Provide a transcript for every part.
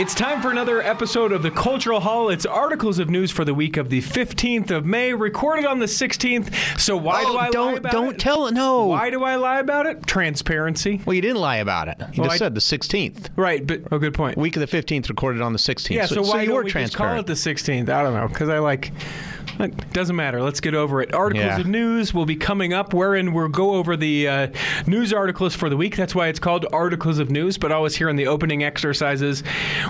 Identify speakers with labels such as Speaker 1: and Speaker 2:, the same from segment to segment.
Speaker 1: It's time for another episode of the Cultural Hall. It's articles of news for the week of the 15th of May, recorded on the 16th. So why
Speaker 2: Oh,
Speaker 1: do I
Speaker 2: don't
Speaker 1: lie about
Speaker 2: don't
Speaker 1: it?
Speaker 2: tell it. No.
Speaker 1: Why do I lie about it? Transparency.
Speaker 2: Well, you didn't lie about it. You
Speaker 1: Well,
Speaker 2: just
Speaker 1: I-
Speaker 2: said the 16th.
Speaker 1: Right, but oh, good point.
Speaker 2: Week of the 15th, recorded on the 16th.
Speaker 1: yeah, so, why
Speaker 2: you
Speaker 1: don't
Speaker 2: were
Speaker 1: we call
Speaker 2: transparent?
Speaker 1: it the 16th? I don't know, because I like. It doesn't matter. Let's get over it. Articles
Speaker 2: Yeah.
Speaker 1: of news will be coming up, wherein we'll go over the uh, news articles for the week. That's why it's called Articles of News. But always here in the opening exercises,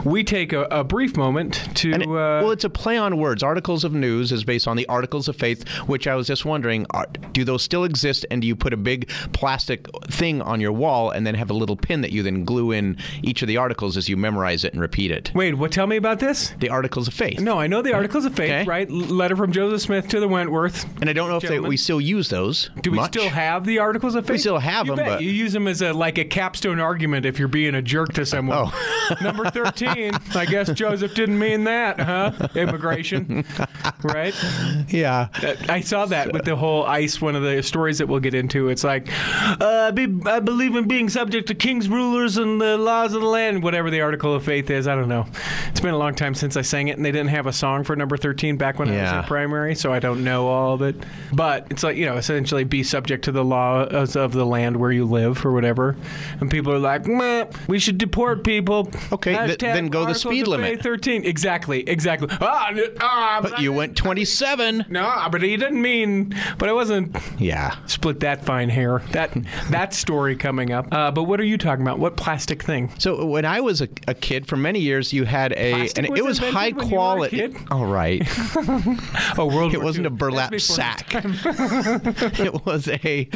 Speaker 1: we take a, a brief moment to.
Speaker 2: It-
Speaker 1: uh,
Speaker 2: well, it's a play on words. Articles of news is based on the Articles of Faith, which I was just wondering, are, do those still exist? And do you put a big plastic thing on your wall and then have a little pin that you then glue in each of the articles as you memorize it and repeat it?
Speaker 1: wait, what? Tell me about this.
Speaker 2: The Articles of Faith.
Speaker 1: No, I know the Articles of Faith,
Speaker 2: Okay.
Speaker 1: right? Letter from Joseph Smith to the Wentworth.
Speaker 2: And I don't know if they, we still use those.
Speaker 1: Do we
Speaker 2: much.
Speaker 1: still have the Articles of Faith?
Speaker 2: We still have
Speaker 1: you
Speaker 2: them,
Speaker 1: bet.
Speaker 2: but-
Speaker 1: you use them as a like a capstone argument if you're being a jerk to someone.
Speaker 2: Oh.
Speaker 1: Number thirteen. I guess Joseph didn't mean that, huh? Immigration, right?
Speaker 2: Yeah.
Speaker 1: Uh, I saw that with the whole ICE. One of the stories that we'll get into. It's like, uh, be, I believe in being subject to kings, rulers, and the laws of the land. Whatever the article of faith is, I don't know. It's been a long time since I sang it, and they didn't have a song for number thirteen back when I was
Speaker 2: Yeah.
Speaker 1: in primary, so I don't know all of it. But it's like you know, essentially, be subject to the laws of the land where you live or whatever. And people are like, we should deport people.
Speaker 2: Okay, th- then go the speed limit.
Speaker 1: Thirteen, exactly, exactly. Ah, n- ah,
Speaker 2: But you went 27.
Speaker 1: no, but he didn't mean. But I wasn't
Speaker 2: Yeah.
Speaker 1: split that fine hair. That that story coming up. Uh, but what are you talking about? What plastic thing?
Speaker 2: So when I was a, a kid, for many years, you had a,
Speaker 1: Plastic
Speaker 2: and
Speaker 1: was
Speaker 2: it was high
Speaker 1: when you were a
Speaker 2: quality. All right,
Speaker 1: Oh, World
Speaker 2: it
Speaker 1: War
Speaker 2: wasn't
Speaker 1: II.
Speaker 2: a burlap sack. it was a,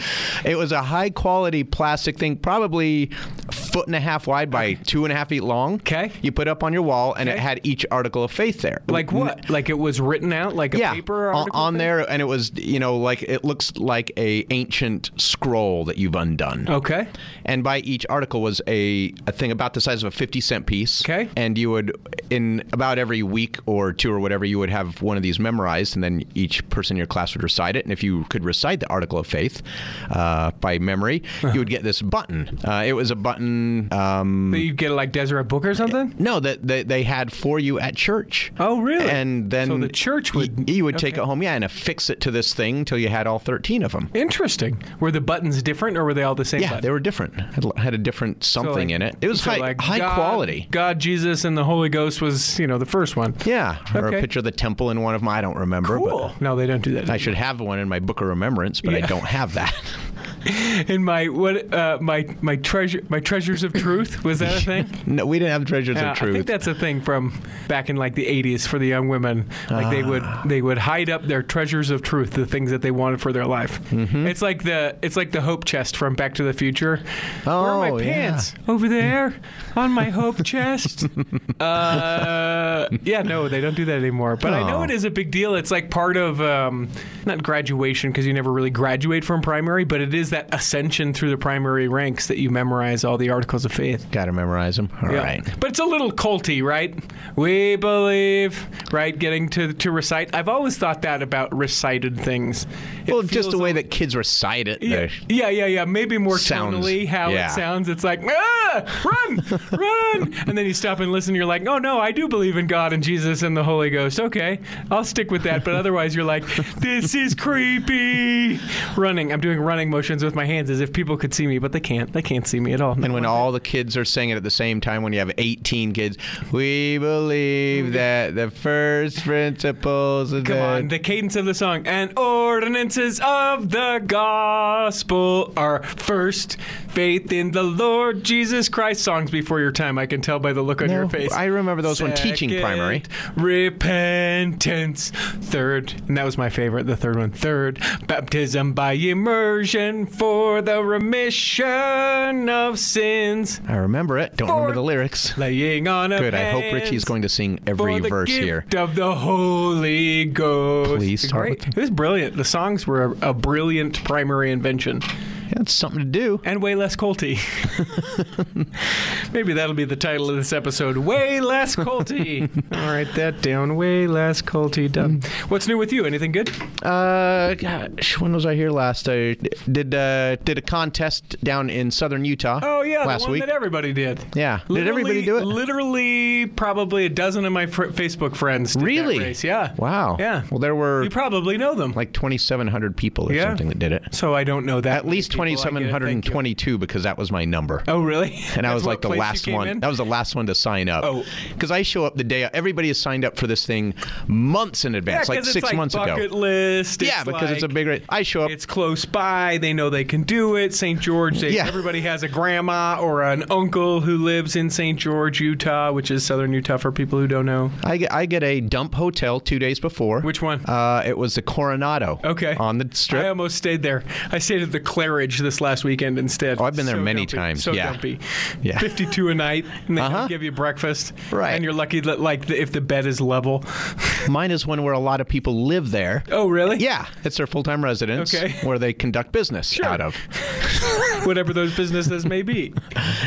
Speaker 2: it was a high quality plastic thing, probably foot and a half wide by two and a half feet long.
Speaker 1: 'Kay.
Speaker 2: You put up on your wall, and it had each article of faith there.
Speaker 1: Like what? Like it was written out like a
Speaker 2: yeah,
Speaker 1: paper
Speaker 2: on, on there, and it was you know like it looks like a ancient scroll that you've undone.
Speaker 1: Okay.
Speaker 2: and by each article was a, a thing about the size of a 50 cent piece.
Speaker 1: Okay.
Speaker 2: And you would, in about every week or two or whatever, you would have one of these memorized, and then each person in your class would recite it. And if you could recite the article of faith uh, by memory, you would get this button. Uh, it was a button. Um,
Speaker 1: That you get like Deseret Book or something?
Speaker 2: no, that they, they had for you at church.
Speaker 1: Oh, really?
Speaker 2: And then
Speaker 1: So the church would-
Speaker 2: y- you would take it home, yeah, and affix it to this thing until you had all 13 of them.
Speaker 1: Interesting. Were the buttons different or were they all the same
Speaker 2: Yeah,
Speaker 1: button?
Speaker 2: they were different. Had, had a different
Speaker 1: So,
Speaker 2: something
Speaker 1: like-
Speaker 2: in it. It was
Speaker 1: so,
Speaker 2: high,
Speaker 1: like,
Speaker 2: high
Speaker 1: God-
Speaker 2: quality.
Speaker 1: God, Jesus, and the Holy Ghost was, you know, the first one.
Speaker 2: Yeah, or a picture of the temple in one of them. I don't remember.
Speaker 1: Cool. No, they don't do that.
Speaker 2: But I should have one in my book of remembrance, but I don't have that.
Speaker 1: In my what? Uh, my my treasure my treasures of truth was that a thing?
Speaker 2: no, we didn't have treasures
Speaker 1: Yeah,
Speaker 2: of truth.
Speaker 1: I think that's a thing from back in like the 80s for the young women. Like they would
Speaker 2: Ah.
Speaker 1: they would hide up their treasures of truth, the things that they wanted for their life.
Speaker 2: Mm-hmm.
Speaker 1: It's like the it's like the hope chest from Back to the Future. Where are
Speaker 2: Oh,
Speaker 1: my
Speaker 2: yeah.
Speaker 1: pants? Over there on my hope chest. uh, yeah, no, they don't do that anymore. But I know
Speaker 2: Oh.
Speaker 1: it is a big deal. It's like part of um, not graduation because you never really graduate from primary, but it is that ascension through the primary ranks that you memorize all the articles of faith.
Speaker 2: Got to memorize them. All right.
Speaker 1: Yeah. But it's a little culty, right? We believe, right? Getting to, to recite. I've always thought that about recited things. It
Speaker 2: Well, just the way
Speaker 1: a-
Speaker 2: that kids recite it.
Speaker 1: Yeah, yeah, yeah, yeah. Maybe more
Speaker 2: Sounds-
Speaker 1: tonally how
Speaker 2: yeah.
Speaker 1: it sounds. It's like, ah, run, run. And then you stop and listen. You're like, oh, no, I do believe in God and Jesus and the Holy Ghost. Okay, I'll stick with that. But otherwise, you're like, this is creepy. Running. I'm doing running motions with my hands as if people could see me, but they can't. They can't see me at all.
Speaker 2: And when all the kids are saying it at the same time, when you have 18 kids, we believe mm. that the first principles of
Speaker 1: Come
Speaker 2: the
Speaker 1: on, the cadence of the song and ordinances of the gospel are first faith in the Lord Jesus Christ. Songs before your time, I can tell by the look on
Speaker 2: No,
Speaker 1: your face.
Speaker 2: I remember those when teaching primary.
Speaker 1: Repentance. Third, and that was my favorite, the third one. Third, baptism by immersion for the remission of sins.
Speaker 2: I remember it. Don't remember the lyrics.
Speaker 1: Laying on of
Speaker 2: Good. I hope Richie's going to sing
Speaker 1: for
Speaker 2: every
Speaker 1: the
Speaker 2: verse
Speaker 1: gift
Speaker 2: here.
Speaker 1: of the Holy Ghost.
Speaker 2: Please start
Speaker 1: Great.
Speaker 2: with-
Speaker 1: It was brilliant. The songs were a, a brilliant primary invention.
Speaker 2: That's something to do.
Speaker 1: and way less colty. Maybe that'll be the title of this episode. Way less colty. I'll that down. Way less colty. Done. What's new with you? Anything good?
Speaker 2: Uh, gosh, when was I here last? I did uh, did a contest down in southern Utah.
Speaker 1: Oh yeah,
Speaker 2: last week.
Speaker 1: that everybody did.
Speaker 2: Yeah. Did everybody do it?
Speaker 1: Literally, probably a dozen of my fr- Facebook friends.
Speaker 2: Really?
Speaker 1: Yeah.
Speaker 2: Wow.
Speaker 1: Yeah.
Speaker 2: Well, there were
Speaker 1: You probably know them.
Speaker 2: like 2,700 people or
Speaker 1: Yeah.
Speaker 2: something that did it.
Speaker 1: so I don't know that.
Speaker 2: At least
Speaker 1: many people. I get it. Thank you.
Speaker 2: 2,722 because that was my number.
Speaker 1: Oh really?
Speaker 2: And I was like the last one.
Speaker 1: in?
Speaker 2: That was the last one to sign up.
Speaker 1: Oh.
Speaker 2: Because I show up the day. Everybody has signed up for this thing months in advance,
Speaker 1: Yeah,
Speaker 2: like six
Speaker 1: like
Speaker 2: months
Speaker 1: bucket
Speaker 2: ago.
Speaker 1: list.
Speaker 2: Yeah, because it's a
Speaker 1: like-
Speaker 2: big. I show up.
Speaker 1: It's close by. They know they can do it. St. George. They,
Speaker 2: Yeah.
Speaker 1: Everybody has a grandma or an uncle who lives in St. George, Utah, which is southern Utah for people who don't know.
Speaker 2: I get, I get a dump hotel two days before.
Speaker 1: Which one?
Speaker 2: Uh, it was the Coronado.
Speaker 1: Okay.
Speaker 2: On the strip.
Speaker 1: I almost stayed there. I stayed at the Claridge this last weekend instead.
Speaker 2: Oh, I've been there
Speaker 1: So
Speaker 2: many
Speaker 1: dumpy.
Speaker 2: times.
Speaker 1: So
Speaker 2: Yeah.
Speaker 1: dumpy.
Speaker 2: Yeah.
Speaker 1: 52 a night, and they
Speaker 2: Uh-huh.
Speaker 1: give you breakfast.
Speaker 2: Right.
Speaker 1: And you're lucky that, like, if the bed is level.
Speaker 2: Mine is one where a lot of people live there.
Speaker 1: Oh, really?
Speaker 2: Yeah, it's their full time residence
Speaker 1: Okay.
Speaker 2: where they conduct business
Speaker 1: Sure.
Speaker 2: out of.
Speaker 1: Whatever those businesses may be.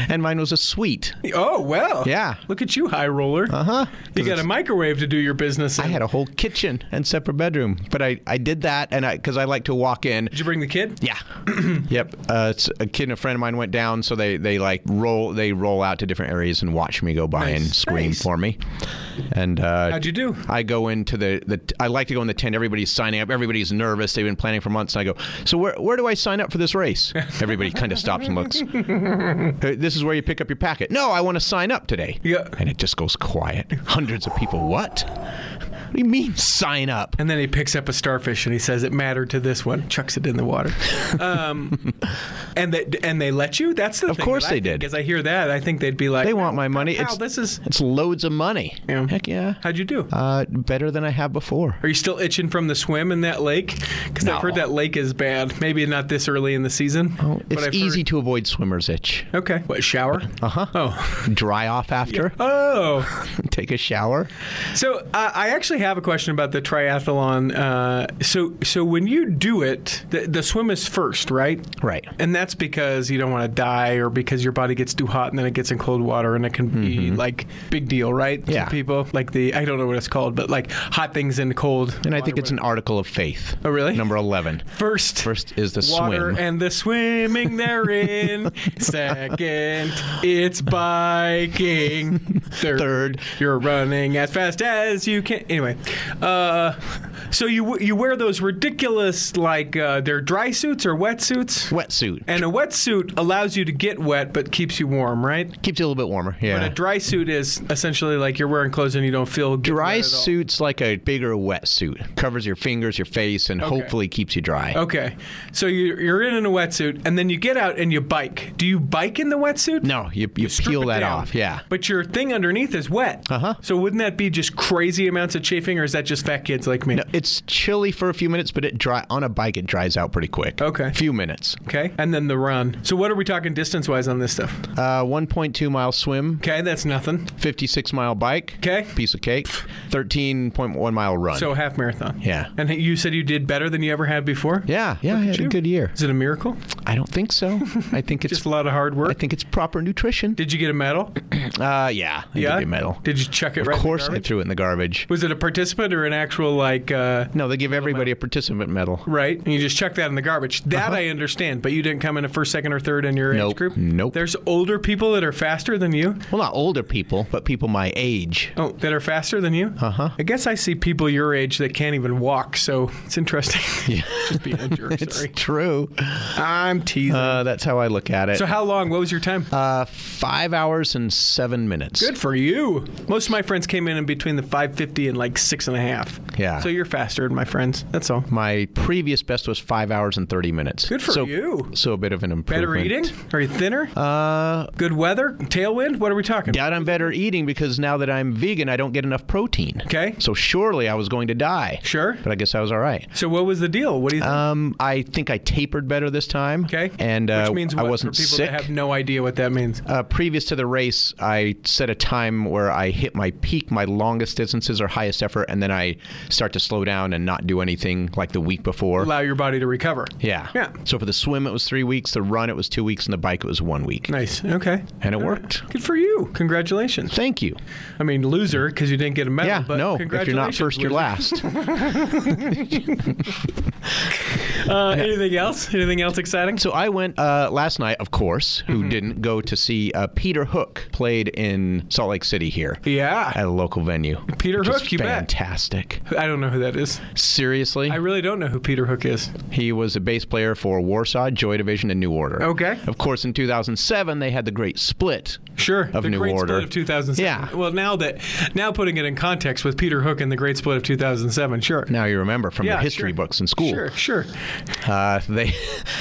Speaker 2: And mine was a suite.
Speaker 1: Oh, well.
Speaker 2: Yeah.
Speaker 1: Look at you, high roller.
Speaker 2: Uh huh.
Speaker 1: You got a microwave to do your business in.
Speaker 2: I had a whole kitchen and separate bedroom, but I, I did that, and I because I like to walk in.
Speaker 1: Did you bring the kid?
Speaker 2: Yeah. yep. Uh, a kid and a friend of mine went down, so they, they like roll they roll out to different areas and watch me go by
Speaker 1: Nice.
Speaker 2: and scream
Speaker 1: Nice.
Speaker 2: for me. And uh,
Speaker 1: How'd you do?
Speaker 2: I go into the, the I like to go in the tent. Everybody's signing up. Everybody's nervous. They've been planning for months. And I go, so where where do I sign up for this race? Everybody kind of stops and looks. "Uh, this is where you pick up your packet. No, I want to sign up today.
Speaker 1: Yeah.
Speaker 2: And it just goes quiet. Hundreds of people. What? What do you mean sign up?
Speaker 1: And then he picks up a starfish and he says it mattered to this one, chucks it in the water. Um, and they and they let you. That's the
Speaker 2: Of
Speaker 1: thing
Speaker 2: course they did.
Speaker 1: Because I hear that, I think they'd be like,
Speaker 2: They want my money.
Speaker 1: Pal,
Speaker 2: It's
Speaker 1: this is.
Speaker 2: it's loads of money.
Speaker 1: Yeah.
Speaker 2: Heck yeah.
Speaker 1: How'd you do?
Speaker 2: Uh, better than I have before.
Speaker 1: Are you still itching from the swim in that lake? Because I've heard that lake is bad. Maybe not this early in the season.
Speaker 2: Oh,
Speaker 1: but
Speaker 2: it's easy
Speaker 1: Heard...
Speaker 2: to avoid swimmer's itch.
Speaker 1: Okay. What shower?
Speaker 2: Uh huh.
Speaker 1: Oh.
Speaker 2: Dry off after.
Speaker 1: Oh.
Speaker 2: Take a shower.
Speaker 1: So uh, I actually have a question about the triathlon. Uh, so so when you do it, the, the swim is first, right?
Speaker 2: Right.
Speaker 1: And that's because you don't want to die, or because your body gets too hot and then it gets in cold water, and it can be like big deal, right? to
Speaker 2: Mm-hmm. Yeah.
Speaker 1: people like the I don't know what it's called, but like hot things in cold.
Speaker 2: And I think it's an article of faith.
Speaker 1: Oh, really?
Speaker 2: Number 11.
Speaker 1: First,
Speaker 2: First is the
Speaker 1: water
Speaker 2: swim.
Speaker 1: and the swimming therein. Second, it's biking. Third,
Speaker 2: Third.
Speaker 1: you're running as fast as you can. Anyway, uh, so you you wear those ridiculous like uh, they're dry suits or wetsuits,
Speaker 2: Wetsuit.
Speaker 1: and a wetsuit allows you to get wet but keeps you warm, right?
Speaker 2: Keeps you a little bit warmer. Yeah.
Speaker 1: But a dry suit is essentially like you're wearing clothes and you don't feel
Speaker 2: Dry
Speaker 1: wet at all.
Speaker 2: suit's like a bigger wetsuit. Covers your fingers, your face, and hopefully keeps you dry.
Speaker 1: Okay, so you're, you're in, in a wetsuit, and then you get out and you bike. Do you bike in the wetsuit?
Speaker 2: No, you, you,
Speaker 1: Strip
Speaker 2: peel that
Speaker 1: down.
Speaker 2: off. Yeah.
Speaker 1: But your thing underneath is wet.
Speaker 2: Uh-huh.
Speaker 1: So wouldn't that be just crazy amounts of chafing, or is that just fat kids like me?
Speaker 2: No, it's chilly for a few minutes, but it dry on a bike it dries out pretty quick.
Speaker 1: Okay.
Speaker 2: A few minutes.
Speaker 1: Okay, and then the run. So what are we talking distance wise on this stuff?
Speaker 2: Uh, 1.2 mile swim,
Speaker 1: Okay, that's nothing.
Speaker 2: 56 mile bike.
Speaker 1: Okay.
Speaker 2: Piece of cake. 13.1 mile run.
Speaker 1: So half marathon.
Speaker 2: Yeah.
Speaker 1: And you said you did better than you ever had before.
Speaker 2: yeah, yeah, I had
Speaker 1: you.
Speaker 2: a good year.
Speaker 1: Is it a miracle?
Speaker 2: I don't think so. I think it's
Speaker 1: Just a lot of hard work.
Speaker 2: I think it's proper nutrition.
Speaker 1: Did you get a medal?
Speaker 2: Uh, yeah, I
Speaker 1: yeah.
Speaker 2: a medal.
Speaker 1: Did you chuck it
Speaker 2: Of
Speaker 1: right?
Speaker 2: course, I threw it in the garbage.
Speaker 1: Was it a participant or an actual like? Uh,
Speaker 2: No, they give everybody a participant medal.
Speaker 1: Right, and you just chuck that in the garbage. That I understand, but you didn't come in a first, second, or third in your age
Speaker 2: Uh-huh.
Speaker 1: Group.
Speaker 2: Nope.
Speaker 1: There's older people that are faster than you.
Speaker 2: Well, not older people, but people my age.
Speaker 1: Oh, that are faster than you.
Speaker 2: Uh huh.
Speaker 1: I guess I see people your age that can't even walk, so it's interesting.
Speaker 2: Yeah.
Speaker 1: just being a jerk.
Speaker 2: It's
Speaker 1: Sorry,
Speaker 2: true.
Speaker 1: I'm teasing.
Speaker 2: Uh, that's how I look at it.
Speaker 1: so how long? What was your time?
Speaker 2: uh, five hours and seven minutes.
Speaker 1: Good for you. Most of my friends came in in between the 550 and like six and a half.
Speaker 2: Yeah.
Speaker 1: So you're faster my friends. That's all.
Speaker 2: My previous best was five hours and thirty minutes.
Speaker 1: Good for
Speaker 2: so,
Speaker 1: you.
Speaker 2: So a bit of an improvement.
Speaker 1: Better eating? Are you thinner?
Speaker 2: Uh,
Speaker 1: Good weather? Tailwind? What are we talking?
Speaker 2: doubt I'm better eating because now that I'm vegan, I don't get enough protein.
Speaker 1: Okay.
Speaker 2: So surely I was going to die.
Speaker 1: Sure.
Speaker 2: But I guess I was all right.
Speaker 1: So what was the deal? What do you think?
Speaker 2: Um, I think I tapered better this time.
Speaker 1: Okay.
Speaker 2: And uh,
Speaker 1: Which means
Speaker 2: I wasn't
Speaker 1: for people
Speaker 2: sick.
Speaker 1: that have no idea what that means.
Speaker 2: uh, previous to the race, I set a time where I hit my peak, my longest distances or highest effort, and then I start to slow down and not do anything like the week before.
Speaker 1: Allow your body to recover.
Speaker 2: Yeah.
Speaker 1: Yeah.
Speaker 2: So for the swim, it was three weeks. The run, it was two weeks, and the bike, it was one week.
Speaker 1: Nice. Okay.
Speaker 2: And it worked.
Speaker 1: Good for you. Congratulations.
Speaker 2: Thank you.
Speaker 1: I mean, loser because you didn't get a medal.
Speaker 2: Yeah,
Speaker 1: but
Speaker 2: no. If you're not first, you're last.
Speaker 1: Uh, anything else? Anything else exciting?
Speaker 2: so I went uh, last night, of course, who
Speaker 1: Mm-hmm.
Speaker 2: didn't go to see uh, Peter Hook played in Salt Lake City here
Speaker 1: Yeah.
Speaker 2: at a local venue.
Speaker 1: Peter Hook, you bet.
Speaker 2: fantastic.
Speaker 1: I don't know who that is.
Speaker 2: Seriously,
Speaker 1: I really don't know who Peter Hook is.
Speaker 2: he was a bass player for Warsaw, Joy Division, and New Order.
Speaker 1: Okay.
Speaker 2: Of course, in 2007, they had the great split.
Speaker 1: Sure.
Speaker 2: Of
Speaker 1: the
Speaker 2: New
Speaker 1: Great
Speaker 2: Order.
Speaker 1: Split of 2007.
Speaker 2: Yeah.
Speaker 1: Well, now that now putting it in context with Peter Hook and the Great Split of 2007, sure.
Speaker 2: Now you remember from
Speaker 1: Yeah,
Speaker 2: your history
Speaker 1: sure.
Speaker 2: books in school.
Speaker 1: Sure, sure.
Speaker 2: Uh, they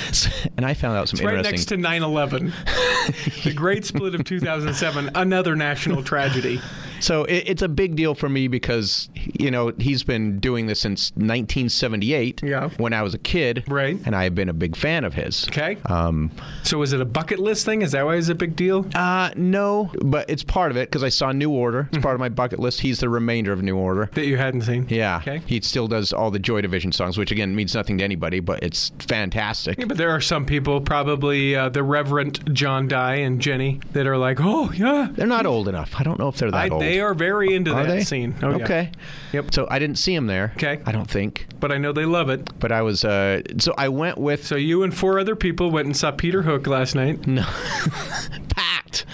Speaker 2: and I found out some
Speaker 1: Right
Speaker 2: interesting.
Speaker 1: next to 9/11, the Great Split of 2007, another national tragedy.
Speaker 2: So it, it's a big deal for me because you know he's been doing this since 1978.
Speaker 1: Yeah.
Speaker 2: When I was a kid.
Speaker 1: Right.
Speaker 2: And I have been a big fan of his.
Speaker 1: Okay.
Speaker 2: Um,
Speaker 1: So is it a bucket list thing? Is that why it's a big deal?
Speaker 2: uh, no, but it's part of it because I saw New Order. It's part of my bucket list. He's the remainder of New Order.
Speaker 1: That you hadn't seen?
Speaker 2: Yeah.
Speaker 1: Okay.
Speaker 2: He still does all the Joy Division songs, which again means nothing to anybody, but it's fantastic.
Speaker 1: Yeah, but there are some people, probably uh, the Reverend John Dye and Jenny, that are like, oh yeah,
Speaker 2: They're not old enough. I don't know if they're that
Speaker 1: I,
Speaker 2: old.
Speaker 1: they are very into
Speaker 2: Are
Speaker 1: that
Speaker 2: they?
Speaker 1: scene. Oh, yeah.
Speaker 2: okay.
Speaker 1: Yep.
Speaker 2: So I didn't see him there.
Speaker 1: Okay.
Speaker 2: I don't think.
Speaker 1: But I know they love it.
Speaker 2: But I was. Uh, so I went with.
Speaker 1: So you and four other people went and saw Peter Hook last night.
Speaker 2: No.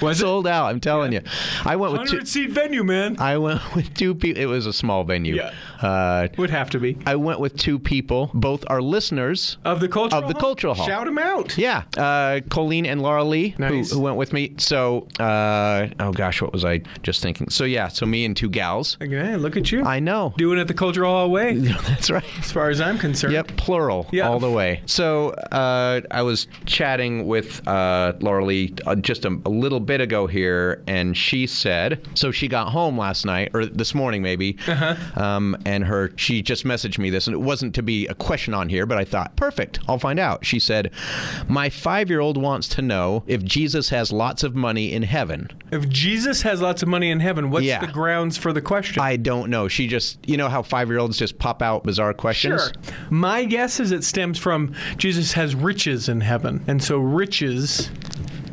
Speaker 1: Was it?
Speaker 2: Sold out. I'm telling you. I went with two.
Speaker 1: Seat venue, man.
Speaker 2: I went with two people. It was a small venue.
Speaker 1: Yeah.
Speaker 2: Uh,
Speaker 1: Would have to be
Speaker 2: I went with two people. Both are listeners.
Speaker 1: of the cultural
Speaker 2: Of the
Speaker 1: hall?
Speaker 2: cultural hall.
Speaker 1: Shout them out.
Speaker 2: Yeah, uh, Colleen and Laura Lee,
Speaker 1: Nice.
Speaker 2: who, who went with me. So, uh, oh gosh, what was I just thinking? So yeah, so me and two gals.
Speaker 1: Okay, look at you.
Speaker 2: I know.
Speaker 1: Doing it the cultural hall way,
Speaker 2: That's right.
Speaker 1: as far as I'm concerned.
Speaker 2: Yep, plural,
Speaker 1: Yeah.
Speaker 2: all the way. So uh, I was chatting with uh, Laura Lee uh, just a, a little bit ago here, and she said, so she got home last night or this morning maybe,
Speaker 1: Uh-huh.
Speaker 2: um, and her she just messaged me this, and it wasn't to be a question on here, but I thought, perfect, I'll find out. She said, my five-year-old wants to know if Jesus has lots of money in heaven.
Speaker 1: If Jesus has lots of money in heaven, what's
Speaker 2: Yeah.
Speaker 1: the grounds for the question?
Speaker 2: I don't know. She just, you know how five-year-olds just pop out bizarre questions.
Speaker 1: Sure. My guess is it stems from Jesus has riches in heaven. And so riches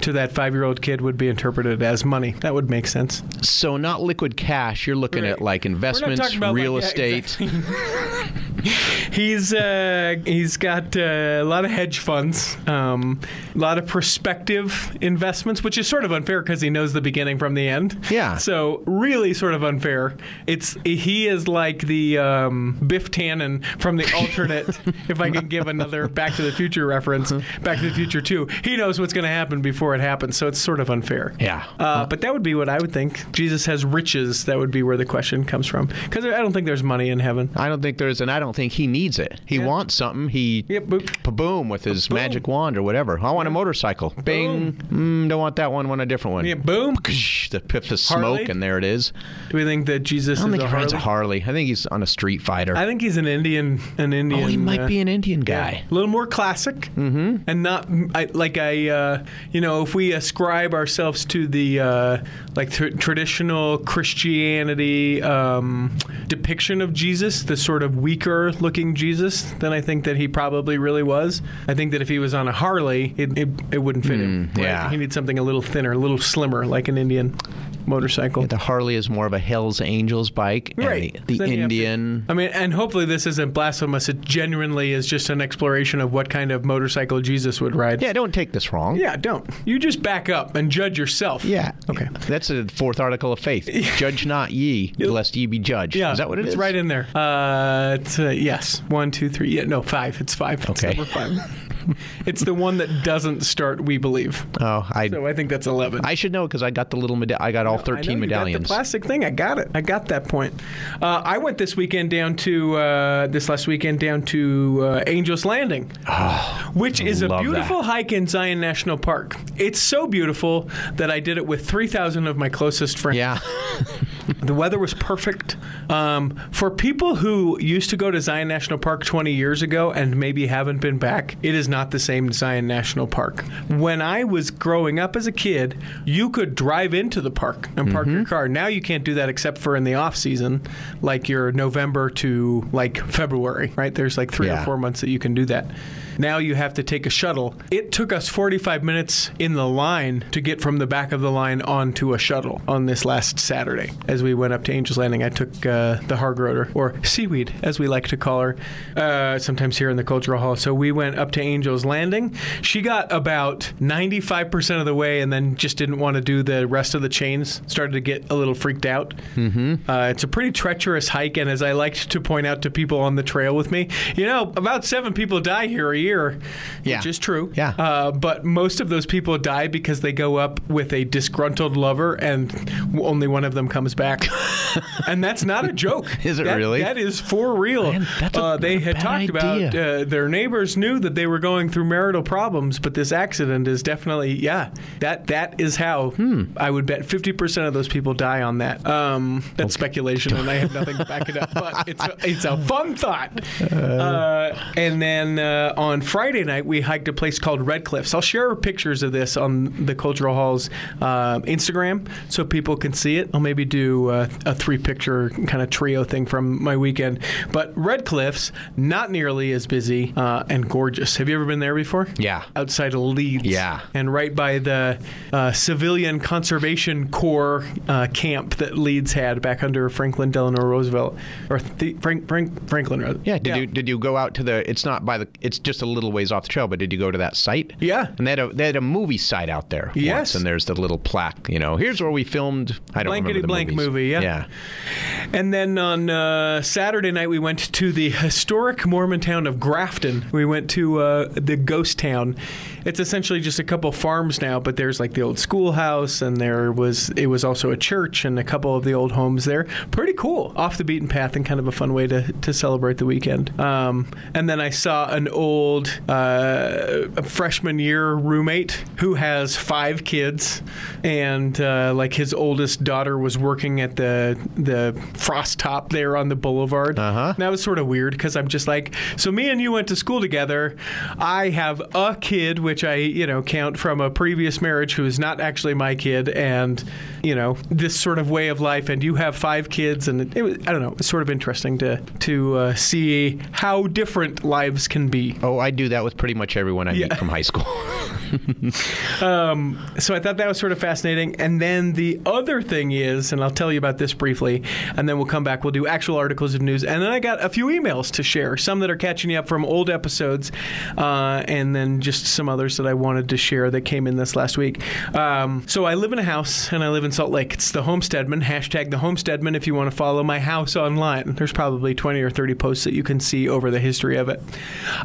Speaker 1: to that five year old kid would be interpreted as money. That would make sense.
Speaker 2: So not liquid cash. You're looking
Speaker 1: Right.
Speaker 2: at like investments, real
Speaker 1: like, yeah,
Speaker 2: estate.
Speaker 1: He's uh, he's got uh, a lot of hedge funds, um, a lot of prospective investments, which is sort of unfair because he knows the beginning from the end.
Speaker 2: Yeah.
Speaker 1: So really, sort of unfair. It's he is like the um, Biff Tannen from the alternate. if I can give another Back to the Future reference, Back to the Future Two. He knows what's going to happen before it happens, so it's sort of unfair.
Speaker 2: Yeah.
Speaker 1: Uh, but that would be what I would think. Jesus has riches. That would be where the question comes from. Because I don't think there's money in heaven.
Speaker 2: I don't think there's, and I don't think he needs it. He
Speaker 1: Yeah.
Speaker 2: wants something. He boom with his
Speaker 1: Boom.
Speaker 2: magic wand or whatever. I want a motorcycle. Bing. Mm, don't want that one. Want a different one.
Speaker 1: Yeah, boom.
Speaker 2: The piff of
Speaker 1: Harley?
Speaker 2: smoke, and there it is.
Speaker 1: Do we think that Jesus
Speaker 2: I don't
Speaker 1: is
Speaker 2: think
Speaker 1: a
Speaker 2: he rides a
Speaker 1: Harley?
Speaker 2: Harley. I think he's on a Street Fighter.
Speaker 1: I think he's an Indian. An Indian.
Speaker 2: oh, he might
Speaker 1: uh,
Speaker 2: be an Indian guy.
Speaker 1: A little more classic, mm-hmm. and not I, like I, uh, you know, if we ascribe ourselves to the uh, like tr- traditional Christianity um, depiction of Jesus, the sort of weaker looking Jesus, then I think that he probably really was. I think that if he was on a Harley, it, it, it wouldn't fit him.
Speaker 2: Mm, yeah.
Speaker 1: he needs something a little thinner, a little slimmer, like an Indian motorcycle.
Speaker 2: The Harley is more of a Hell's Angels bike, and
Speaker 1: Right.
Speaker 2: the, the
Speaker 1: have to-
Speaker 2: Indian.
Speaker 1: I mean, and hopefully this isn't blasphemous. It genuinely is just an exploration of what kind of motorcycle Jesus would ride.
Speaker 2: yeah, don't take this wrong.
Speaker 1: Yeah, don't. You just back up and judge yourself.
Speaker 2: Yeah.
Speaker 1: Okay.
Speaker 2: That's the fourth article of faith. Judge not ye, lest ye be judged.
Speaker 1: Yeah.
Speaker 2: Is that what it
Speaker 1: it's
Speaker 2: is?
Speaker 1: right in there. Uh, it's, uh, yes. One, two, three. Yeah, no, five. It's five. It's
Speaker 2: Okay.
Speaker 1: number five. it's the one that doesn't start we believe.
Speaker 2: Oh, I
Speaker 1: So I think that's 11.
Speaker 2: I should know because I got the little meda- I got all thirteen medallions.
Speaker 1: the plastic thing. I got it. I got that point. Uh, I went this weekend down to uh, this last weekend down to uh, Angels Landing, which is a beautiful
Speaker 2: that.
Speaker 1: hike in Zion National Park. It's so beautiful that I did it with three thousand of my closest friends.
Speaker 2: yeah.
Speaker 1: the weather was perfect. Um, for people who used to go to Zion National Park 20 years ago and maybe haven't been back, it is not the same Zion National Park. When I was growing up as a kid, you could drive into the park and park your car. Now you can't do that except for in the off season, like your November to like February, right? There's like three
Speaker 2: Yeah.
Speaker 1: or four months that you can do that. Now you have to take a shuttle. It took us 45 minutes in the line to get from the back of the line onto a shuttle on this last Saturday. As we went up to Angels Landing, I took uh, the Hargroder, or Seaweed, as we like to call her, uh, sometimes here in the Cultural Hall. So we went up to Angels Landing. She got about 95% of the way and then just didn't want to do the rest of the chains. Started to get a little freaked out. Mm-hmm. Uh, it's a pretty treacherous hike, and as I liked to point out to people on the trail with me, you know, about seven people die here a year,
Speaker 2: Yeah.
Speaker 1: which is true.
Speaker 2: Yeah.
Speaker 1: Uh, but most of those people die because they go up with a disgruntled lover, and only one of them comes back. and that's not a joke.
Speaker 2: Is it
Speaker 1: That-
Speaker 2: really?
Speaker 1: That is for real.
Speaker 2: Man, that's a-
Speaker 1: uh, they had talked about uh, their neighbors knew that they were going through marital problems, but this accident is definitely yeah. That that is how
Speaker 2: Hmm.
Speaker 1: I would bet fifty percent of those people die on that. Um, that's speculation, and I have nothing to back it up. But it's a, it's a fun thought. Uh, and then uh, on Friday night, we hiked a place called Red Cliffs. I'll share pictures of this on the Cultural Hall's uh, Instagram so people can see it. I'll maybe do uh, a three picture kind of trio thing from my weekend. But Red Cliffs, not nearly as busy uh, and gorgeous. Have you ever been there before?
Speaker 2: Yeah.
Speaker 1: Outside of Leeds.
Speaker 2: Yeah.
Speaker 1: And right by the uh, Civilian Conservation Corps uh, camp that Leeds had back under Franklin Delano Roosevelt. Or th- Frank, Frank, Franklin.
Speaker 2: Yeah. Did you did you go out to the? It's not by the. It's just a little ways off the trail. But did you go to that site?
Speaker 1: Yeah.
Speaker 2: And they had a they had a movie site out there.
Speaker 1: Yes.
Speaker 2: Once, and there's the little plaque. You know, here's where we filmed. I don't remember
Speaker 1: Blankety
Speaker 2: the
Speaker 1: blank
Speaker 2: movies.
Speaker 1: movie, yeah.
Speaker 2: Yeah.
Speaker 1: And then on uh, Saturday night, we went to the historic Mormon town of Grafton. We went to uh, the ghost town. It's essentially just a couple farms now, but there's like the old schoolhouse, and there was it was also a church and a couple of the old homes there. Pretty cool, off the beaten path, and kind of a fun way to, to celebrate the weekend. Um, and then I saw an old uh, freshman year roommate who has five kids, and uh, like his oldest daughter was working at the the frost top there on the boulevard.
Speaker 2: Uh-huh.
Speaker 1: That was sort of weird because I'm just like, so me and you went to school together. I have a kid, which I you know count from a previous marriage, who is not actually my kid, and you know this sort of way of life. And you have five kids, and it, was, I don't know. It's sort of interesting to to uh, see how different lives can be.
Speaker 2: Oh, I do that with pretty much everyone I
Speaker 1: Yeah.
Speaker 2: meet from high school.
Speaker 1: Um, so I thought that was sort of fascinating. And then the other thing is, and I'll tell you about this briefly, and then we'll come back. We'll do actual articles of news, and then I got a few emails to share. Some that are catching you up from old episodes, uh, and then just some that I wanted to share that came in this last week. Um, so I live in a house, and I live in Salt Lake. It's the Homesteadman. Hashtag the Homesteadman if you want to follow my house online. There's probably 20 or 30 posts that you can see over the history of it.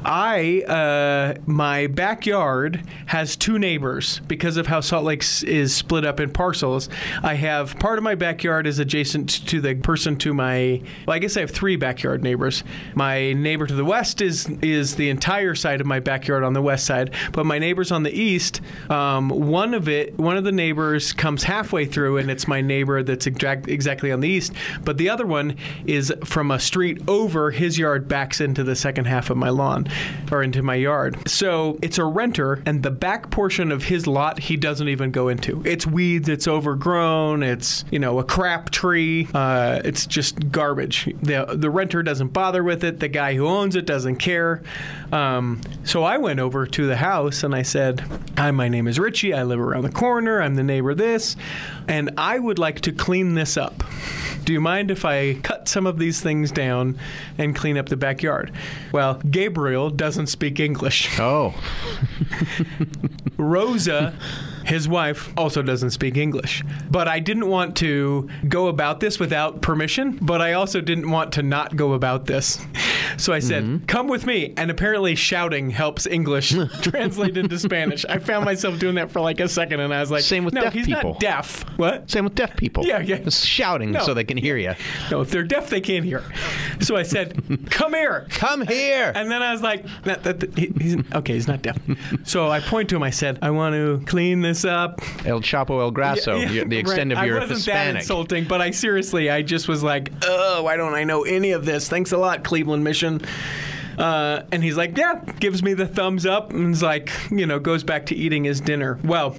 Speaker 1: I uh, my backyard has two neighbors because of how Salt Lake is split up in parcels. I have part of my backyard is adjacent to the person to my. Well, I guess I have three backyard neighbors. My neighbor to the west is is the entire side of my backyard on the west side, but my neighbors on the east, um, one of it, one of the neighbors comes halfway through, and it's my neighbor that's exact, exactly on the east. But the other one is from a street over. His yard backs into the second half of my lawn, or into my yard. So it's a renter, and the back portion of his lot he doesn't even go into. It's weeds. It's overgrown. It's you know a crap tree. Uh, it's just garbage. the The renter doesn't bother with it. The guy who owns it doesn't care. Um, so I went over to the house and I said, "Hi, my name is Richie. I live around the corner. I'm the neighbor. This, and I would like to clean this up." Do you mind if I cut some of these things down and clean up the backyard? Well, Gabriel doesn't speak English.
Speaker 2: oh,
Speaker 1: Rosa, his wife, also doesn't speak English. But I didn't want to go about this without permission, but I also didn't want to not go about this. So I said,
Speaker 2: Mm-hmm.
Speaker 1: "Come with me." And apparently, shouting helps English translate into Spanish. I found myself doing that for like a second, and I was like,
Speaker 2: Same with
Speaker 1: "No,
Speaker 2: deaf
Speaker 1: he's
Speaker 2: people."
Speaker 1: not deaf." What?
Speaker 2: Same with deaf people.
Speaker 1: Yeah, yeah.
Speaker 2: It's shouting
Speaker 1: No.
Speaker 2: so they can hear you.
Speaker 1: No, if they're deaf, they can't hear. So I said, "Come here."
Speaker 2: Come here.
Speaker 1: And then I was like, that, that, that- he- he's, okay, he's not deaf. So I point to him. I said, I want to clean this up.
Speaker 2: El Chapo El Grasso,
Speaker 1: Yeah,
Speaker 2: you're- the
Speaker 1: right.
Speaker 2: extent of
Speaker 1: I
Speaker 2: your
Speaker 1: wasn't that
Speaker 2: Hispanic.
Speaker 1: insulting, but I seriously, I just was like, oh, why don't I know any of this? Thanks a lot, Cleveland Mission. Uh, and he's like, yeah, gives me the thumbs up and is like, you know, goes back to eating his dinner. Well,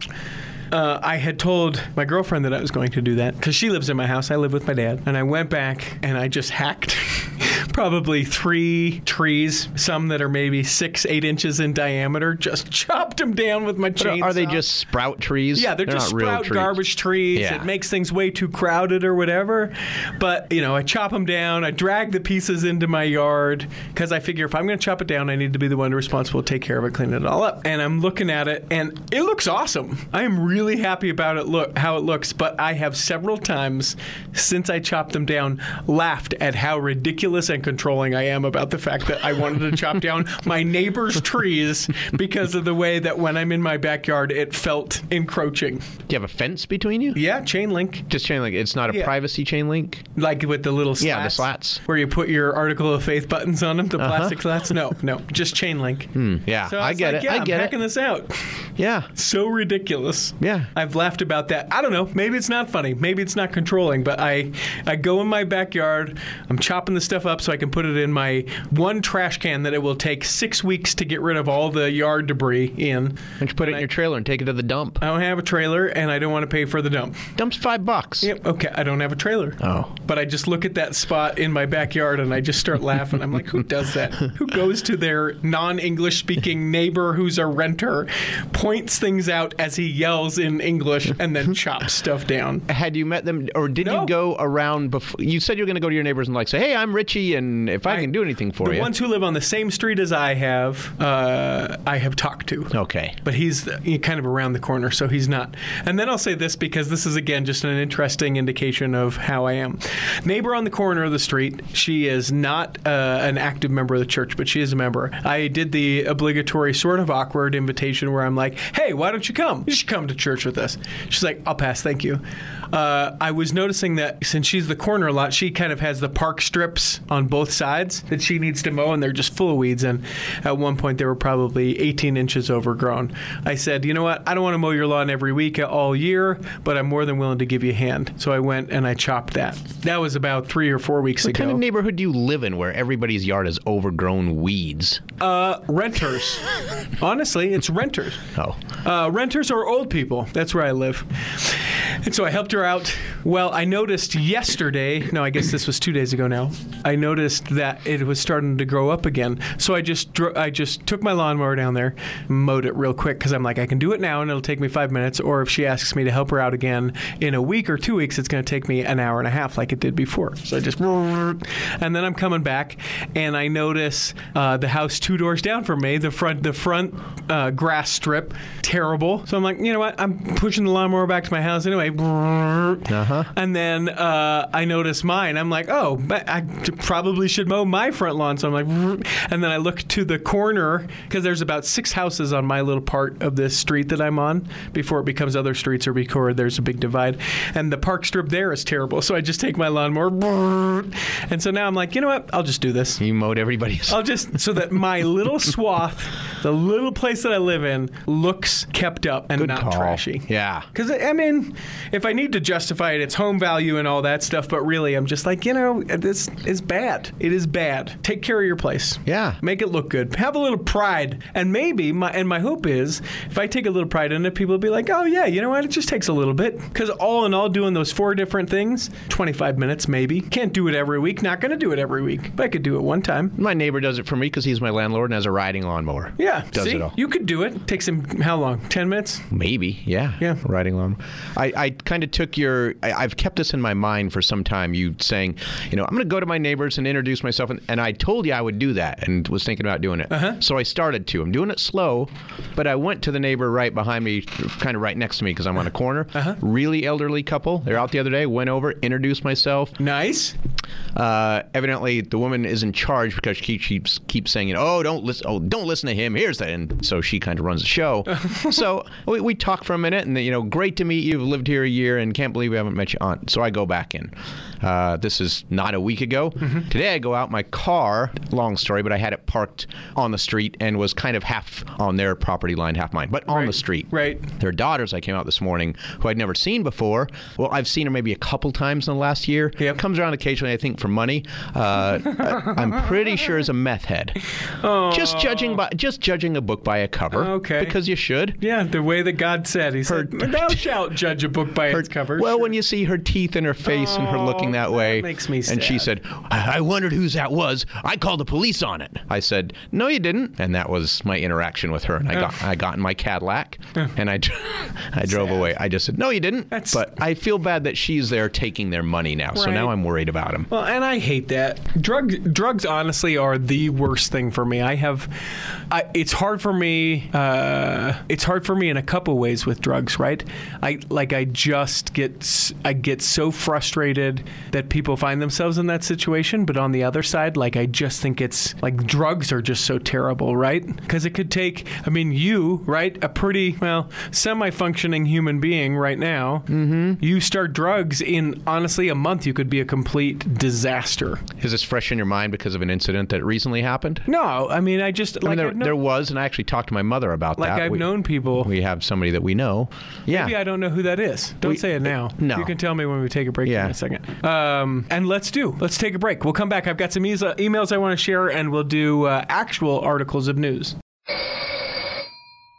Speaker 1: uh, I had told my girlfriend that I was going to do that because she lives in my house. I live with my dad. And I went back and I just hacked probably three trees, some that are maybe six, eight inches in diameter, just chopped them down with my
Speaker 2: But are-
Speaker 1: chainsaw.
Speaker 2: are they just sprout trees?
Speaker 1: Yeah, they're, just
Speaker 2: not real
Speaker 1: sprout
Speaker 2: trees.
Speaker 1: garbage trees.
Speaker 2: Yeah.
Speaker 1: It makes things way too crowded or whatever. But, you know, I chop them down. I drag the pieces into my yard because I figure if I'm going to chop it down, I need to be the one responsible to take care of it, clean it all up. And I'm looking at it, and it looks awesome. I am really happy about it. Look how it looks. But I have several times since I chopped them down laughed at how ridiculous and controlling I am about the fact that I wanted to chop down my neighbor's trees because of the way that when I'm in my backyard, it felt encroaching.
Speaker 2: Do you have a fence between you?
Speaker 1: Yeah, chain link,
Speaker 2: Just chain link. It's not a
Speaker 1: Yeah.
Speaker 2: privacy chain link.
Speaker 1: like with the little slats.
Speaker 2: Yeah, the slats.
Speaker 1: where you put your article of faith buttons on them, the uh-huh. plastic slats. No, no, just chain link.
Speaker 2: Hmm, yeah,
Speaker 1: So
Speaker 2: I,
Speaker 1: was
Speaker 2: get
Speaker 1: like,
Speaker 2: it.
Speaker 1: Yeah,
Speaker 2: I
Speaker 1: I'm
Speaker 2: get
Speaker 1: hacking this out.
Speaker 2: Yeah.
Speaker 1: So ridiculous.
Speaker 2: Yeah.
Speaker 1: I've laughed about that. I don't know. Maybe it's not funny. Maybe it's not controlling. But I, I go in my backyard. I'm chopping the stuff up so I can put it in my one trash can that it will take six weeks to get rid of all the yard debris in.
Speaker 2: Don't you put it in
Speaker 1: I-
Speaker 2: your trailer and take it to the dump?
Speaker 1: I don't have a trailer, and I don't want to pay for the dump.
Speaker 2: Dump's five bucks.
Speaker 1: Yep. Okay. I don't have a trailer.
Speaker 2: Oh.
Speaker 1: But I just look at that spot in my backyard and I just start laughing. I'm like, who does that? Who goes to their non English speaking neighbor who's a renter, points things out as he yells in English, and then chop stuff down?
Speaker 2: Had you met them, or did
Speaker 1: No.
Speaker 2: you go around before? You said you were going to go to your neighbors and like say, "Hey, I'm Richie, and if I, can do anything for
Speaker 1: the
Speaker 2: you."
Speaker 1: The ones who live on the same street as I have, uh, I have talked to.
Speaker 2: okay.
Speaker 1: But he's kind of around the corner, so he's not. And then I'll say this because this is, again, just an interesting indication of how I am. Neighbor on the corner of the street, she is not uh, an active member of the church, but she is a member. I did the obligatory, sort of awkward invitation where I'm like, hey, why don't you come? You should come to church with us. She's like, I'll pass, thank you. Uh, I was noticing that since she's the corner a lot, she kind of has the park strips on both sides that she needs to mow, and they're just full of weeds. And at one point, they were probably 18 inches overgrown. I said, you know what? I don't want to mow your lawn every week all year, but I'm more than willing to give you a hand. So I went and I chopped that. That was about three or four weeks
Speaker 2: What
Speaker 1: ago.
Speaker 2: What kind of neighborhood do you live in where everybody's yard is overgrown weeds?
Speaker 1: uh, renters. Honestly, it's renters.
Speaker 2: Oh.
Speaker 1: Uh, renters or old people. That's where I live. And so I helped her out. Well, I noticed yesterday, no, I guess this was two days ago now, I noticed that it was starting to grow up again. So I just dro- I just took my lawnmower down there, mowed it real quick because I'm like, I can do it now and it'll take me five minutes. Or if she asks me to help her out again in a week or two weeks, it's going to take me an hour and a half like it did before. So I just, and then I'm coming back and I notice uh, the house two doors down from me, the front, the front uh, grass strip, terrible. So I'm like, you know what? I'm pushing the lawnmower back to my house anyway.
Speaker 2: Uh-huh.
Speaker 1: And then uh, I notice mine. I'm like, oh, but I probably should mow my front lawn. So I'm like, and then I look to the corner because there's about six houses on my little part of this street that I'm on before it becomes other streets or before there's a big divide. And the park strip there is terrible. So I just take my lawnmower, and so now I'm like, you know what? I'll just do this.
Speaker 2: You mowed everybody's.
Speaker 1: I'll just so that my little swath, the little place that I live in, looks kept up and
Speaker 2: Good
Speaker 1: not
Speaker 2: call.
Speaker 1: Trashy.
Speaker 2: Yeah.
Speaker 1: Because I mean, if I need to justify it, it's home value and all that stuff. But really, I'm just like, you know, this is bad. It is bad. Take care of your place.
Speaker 2: Yeah.
Speaker 1: Make it look good. Have a little pride, and maybe my and my hope is if I take a little pride in it, people will be like, oh yeah, you know what? It just takes a little bit. Because all in all, doing those four different things, 25 minutes maybe. Can't do it every week. Not going to do it every week, but I could do it one time.
Speaker 2: My neighbor does it for me because he's my landlord and has a riding lawnmower.
Speaker 1: Yeah,
Speaker 2: Does
Speaker 1: see,
Speaker 2: it all.
Speaker 1: you could do it. Takes him how long? 10 minutes.
Speaker 2: Maybe, yeah.
Speaker 1: Yeah.
Speaker 2: Riding lawnmower. I, I kind of took your. I, I've kept this in my mind for some time. You saying, you know, I'm going to go to my neighbors and introduce myself, and, and I told you I would do that, and was thinking about doing it.
Speaker 1: Uh-huh.
Speaker 2: So I started to. I'm doing it slow, but I went to the neighbor right behind me, kind of right next to me because I'm on a corner.
Speaker 1: Uh-huh.
Speaker 2: Really elderly couple. They're out the other day. Went over, introduced myself.
Speaker 1: Nice.
Speaker 2: Uh, evidently, the woman is in charge because she keeps keeps saying, you know, "Oh, don't listen. Oh, don't listen to him." Here's that, and so she kind of runs the show. so we, we talk for a minute, and you know, great to meet you. You've lived here a year, and can't believe we haven't met your aunt. Uh, so I go back in. Uh, this is not a week ago.
Speaker 1: Mm-hmm.
Speaker 2: Today I go out. My car. Long story, but I had it parked on the street and was kind of half on their property line, half mine, but on
Speaker 1: Right.
Speaker 2: the street.
Speaker 1: Right.
Speaker 2: Their daughters, I came out this morning, who I'd never seen before. Well, I've seen her maybe a couple times in the last year.
Speaker 1: Yep.
Speaker 2: Comes around occasionally, I think, for money. Uh, I'm pretty sure is a meth head. Oh. Just judging by just judging a book by a cover.
Speaker 1: Okay.
Speaker 2: Because you should.
Speaker 1: Yeah, the way that God said. He said, "Thou shalt judge a book by
Speaker 2: Her-
Speaker 1: its cover."
Speaker 2: well,
Speaker 1: Sure.
Speaker 2: when you see her teeth and her face and her looking that way,
Speaker 1: that makes me
Speaker 2: and she said, I-, "I wondered whose that was. I called the police on it." I said, "No, you didn't." And that was my interaction with her. And I got I got in my Cadillac and I I drove
Speaker 1: Sad.
Speaker 2: away. I just said, "No, you didn't."
Speaker 1: That's-
Speaker 2: but I feel bad that she's there taking their money now. So now I'm worried about him.
Speaker 1: Well, and I hate that. Drug drugs honestly are the worst thing for me. I have, I, it's hard for me. Uh, it's hard for me in a couple ways with drugs, right? I like I just get I get so frustrated that people find themselves in that situation. But on the other side, like I just think it's like drugs are just so terrible, right? Because it could take. I mean, you right, a pretty well semi-functioning human being right now. Mm-hmm. You start drugs in honestly a month, you could be a complete disaster.
Speaker 2: Is this fresh in your mind because of an incident that recently happened?
Speaker 1: No, I mean I just
Speaker 2: I
Speaker 1: like
Speaker 2: mean, there, there was, and I actually talked to my mother about
Speaker 1: like
Speaker 2: that.
Speaker 1: I've
Speaker 2: we,
Speaker 1: known people.
Speaker 2: we have somebody that we know. Yeah.
Speaker 1: Maybe I don't know who that is. Don't
Speaker 2: We-
Speaker 1: say it now.
Speaker 2: no.
Speaker 1: You can tell me when we take a break
Speaker 2: Yeah.
Speaker 1: in a second. Um, and let's do. Let's take a break. We'll come back. I've got some e- emails I want to share, and we'll do uh, actual articles of news.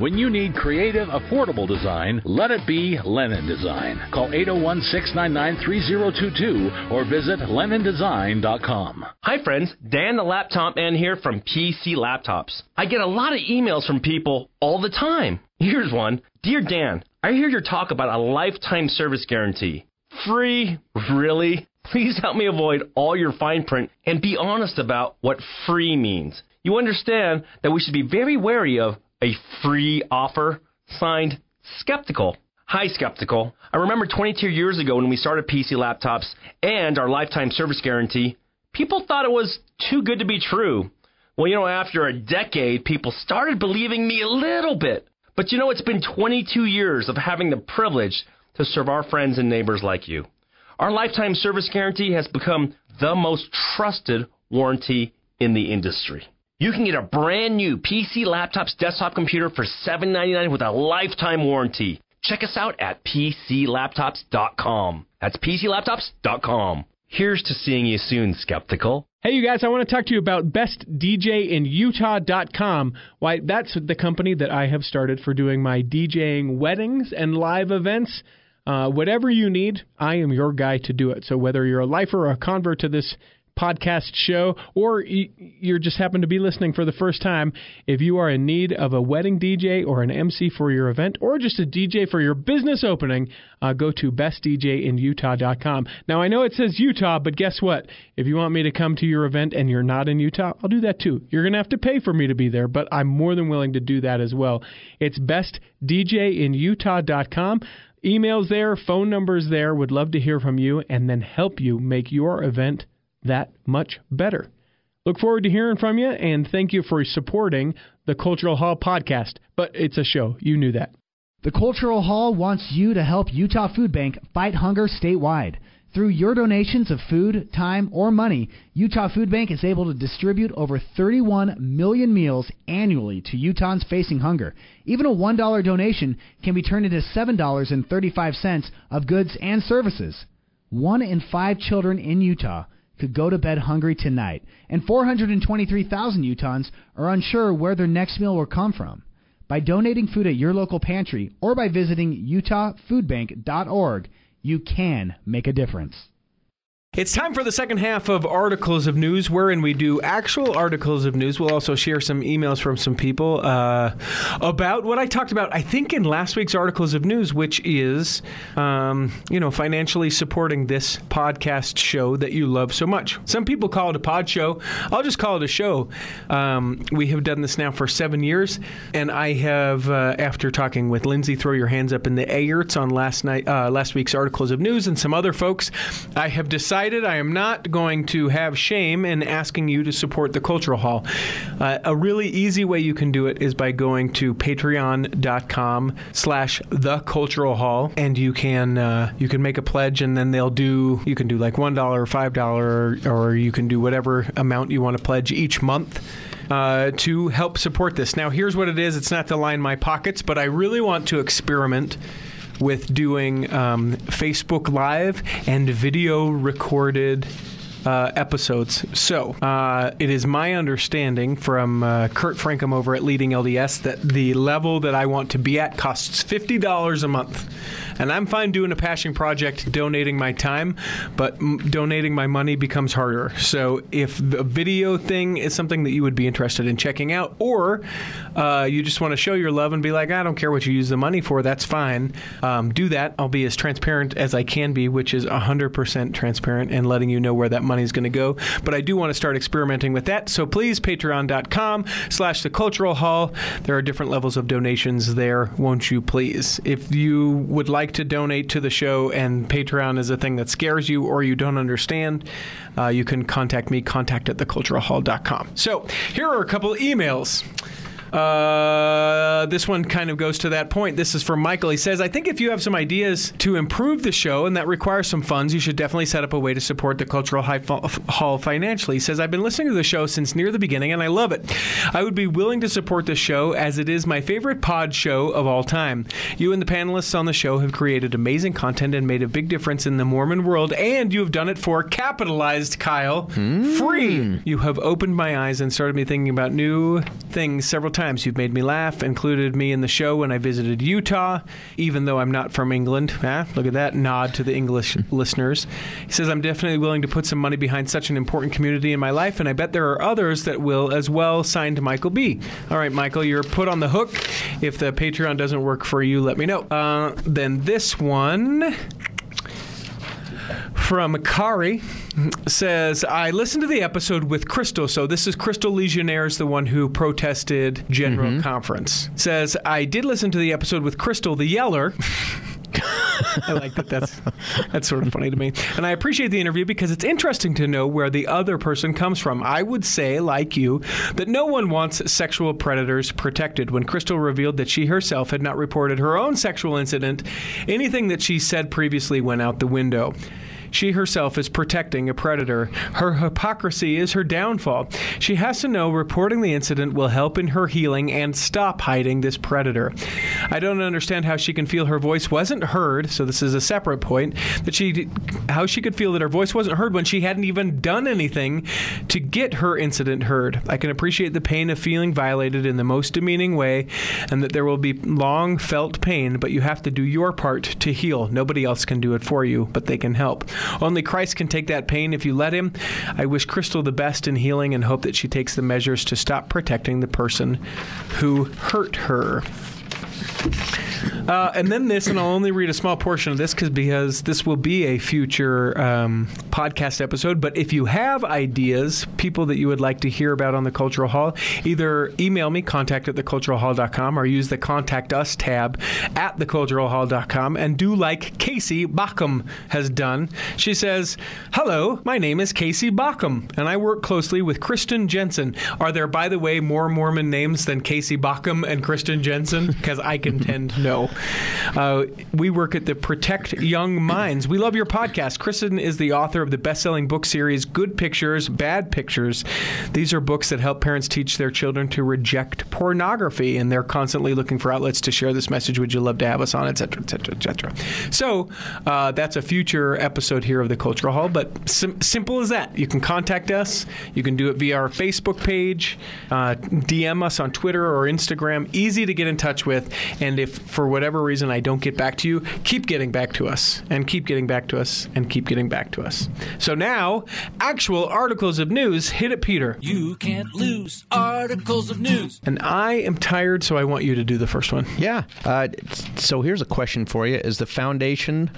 Speaker 3: When you need creative, affordable design, let it be Lennon Design. Call 801 699 3022 or visit LennonDesign.com.
Speaker 4: Hi, friends. Dan the Laptop Man here from PC Laptops. I get a lot of emails from people all the time. Here's one Dear Dan, I hear your talk about a lifetime service guarantee. Free? Really? Please help me avoid all your fine print and be honest about what free means. You understand that we should be very wary of a free offer? Signed, Skeptical. Hi, Skeptical. I remember 22 years ago when we started PC Laptops and our lifetime service guarantee, people thought it was too good to be true. Well, you know, after a decade, people started believing me a little bit. But you know, it's been 22 years of having the privilege to serve our friends and neighbors like you. Our lifetime service guarantee has become the most trusted warranty in the industry. You can get a brand new PC Laptops desktop computer for $7.99 with a lifetime warranty. Check us out at PCLaptops.com. That's PCLaptops.com. Here's to seeing you soon, skeptical.
Speaker 5: Hey, you guys, I want to talk to you about bestdjinutah.com. Why, that's the company that I have started for doing my DJing weddings and live events. Uh, whatever you need, I am your guy to do it. So whether you're a lifer or a convert to this podcast show, or you just happen to be listening for the first time, if you are in need of a wedding DJ or an MC for your event, or just a DJ for your business opening, uh, go to bestdjinutah.com. Now, I know it says Utah, but guess what? If you want me to come to your event and you're not in Utah, I'll do that too. You're going to have to pay for me to be there, but I'm more than willing to do that as well. It's bestdjinutah.com. Emails there, phone numbers there. Would love to hear from you and then help you make your event that much better. Look forward to hearing from you and thank you for supporting the Cultural Hall podcast. But it's a show. You knew that.
Speaker 6: The Cultural Hall wants you to help Utah Food Bank fight hunger statewide. Through your donations of food, time, or money, Utah Food Bank is able to distribute over 31 million meals annually to Utahns facing hunger. Even a $1 donation can be turned into $7.35 of goods and services. One in five children in Utah could go to bed hungry tonight, and 423,000 Utahns are unsure where their next meal will come from. By donating food at your local pantry or by visiting utahfoodbank.org, you can make a difference.
Speaker 1: It's time for the second half of Articles of News, wherein we do actual articles of news. We'll also share some emails from some people uh, about what I talked about, I think, in last week's Articles of News, which is, um, you know, financially supporting this podcast show that you love so much. Some people call it a pod show. I'll just call it a show. Um, we have done this now for seven years, and I have, uh, after talking with Lindsay, throw your hands up in the Ayerts on last night, uh, last week's Articles of News, and some other folks, I have decided I am not going to have shame in asking you to support the Cultural Hall. Uh, a really easy way you can do it is by going to patreon.com slash the cultural hall and you can uh, you can make a pledge and then they'll do you can do like one dollar or five dollar or you can do whatever amount you want to pledge each month uh, to help support this. Now, here's what it is it's not to line my pockets, but I really want to experiment with doing um, Facebook Live and video recorded. Uh, episodes. So, uh, it is my understanding from uh, Kurt Francom over at Leading LDS that the level that I want to be at costs $50 a month. And I'm fine doing a passion project, donating my time, but m- donating my money becomes harder. So if the video thing is something that you would be interested in checking out, or uh, you just want to show your love and be like, I don't care what you use the money for, that's fine, um, do that. I'll be as transparent as I can be, which is 100% transparent and letting you know where that money is going to go. But I do want to start experimenting with that. So please, patreon.com slash the cultural hall. There are different levels of donations there, won't you please? If you would like to donate to the show and Patreon is a thing that scares you or you don't understand, uh, you can contact me, contact at theculturalhall.com. So here are a couple emails. Uh, this one kind of goes to that point. This is from Michael. He says, I think if you have some ideas to improve the show and that requires some funds, you should definitely set up a way to support the Cultural Hi- Hall financially. He says, I've been listening to the show since near the beginning and I love it. I would be willing to support the show as it is my favorite pod show of all time. You and the panelists on the show have created amazing content and made a big difference in the Mormon world, and you have done it for capitalized Kyle free. You have opened my eyes and started me thinking about new things several times. You've made me laugh, included me in the show when I visited Utah, even though I'm not from England. Ah, look at that nod to the English listeners. He says, I'm definitely willing to put some money behind such an important community in my life, and I bet there are others that will as well. Signed Michael B. All right, Michael, you're put on the hook. If the Patreon doesn't work for you, let me know. Uh, then this one from Kari says, I listened to the episode with Crystal. So this is Crystal Legionnaires, the one who protested General mm-hmm. Conference. Says, I did listen to the episode with Crystal the Yeller. I like that. That's that's sort of funny to me, and I appreciate the interview because it's interesting to know where the other person comes from. I would say, like you, that no one wants sexual predators protected. When Crystal revealed that she herself had not reported her own sexual incident, anything that she said previously went out the window. She herself is protecting a predator. Her hypocrisy is her downfall. She has to know reporting the incident will help in her healing and stop hiding this predator. I don't understand how she can feel her voice wasn't heard. So this is a separate point that she how she could feel that her voice wasn't heard when she hadn't even done anything to get her incident heard. I can appreciate the pain of feeling violated in the most demeaning way and that there will be long felt pain, but you have to do your part to heal. Nobody else can do it for you, but they can help. Only Christ can take that pain if you let him. I wish Crystal the best in healing and hope that she takes the measures to stop protecting the person who hurt her. Uh, and then this, and I'll only read a small portion of this because because this will be a future um, podcast episode. But if you have ideas, people that you would like to hear about on the Cultural Hall, either email me, contact at theculturalhall.com, or use the Contact Us tab at theculturalhall.com, and do like Casey Backham has done. She says, Hello, my name is Casey Backham, and I work closely with Kristen Jensen. Are there, by the way, more Mormon names than Casey Backham and Kristen Jensen? Because I contend no. Uh, we work at the Protect Young Minds. We love your podcast. Kristen is the author of the best-selling book series Good Pictures, Bad Pictures. These are books that help parents teach their children to reject pornography, and they're constantly looking for outlets to share this message. Would you love to have us on, et cetera, et cetera, et cetera. So uh, that's a future episode here of the Cultural Hall, but sim- simple as that. You can contact us. You can do it via our Facebook page, uh, DM us on Twitter or Instagram. Easy to get in touch with. And if for whatever reason I don't get back to you, keep getting back to us and keep getting back to us and keep getting back to us. So now, actual articles of news. Hit it, Peter.
Speaker 7: You can't lose articles of news.
Speaker 1: And I am tired, so I want you to do the first one.
Speaker 2: Yeah. Uh, so here's a question for you: Is the foundation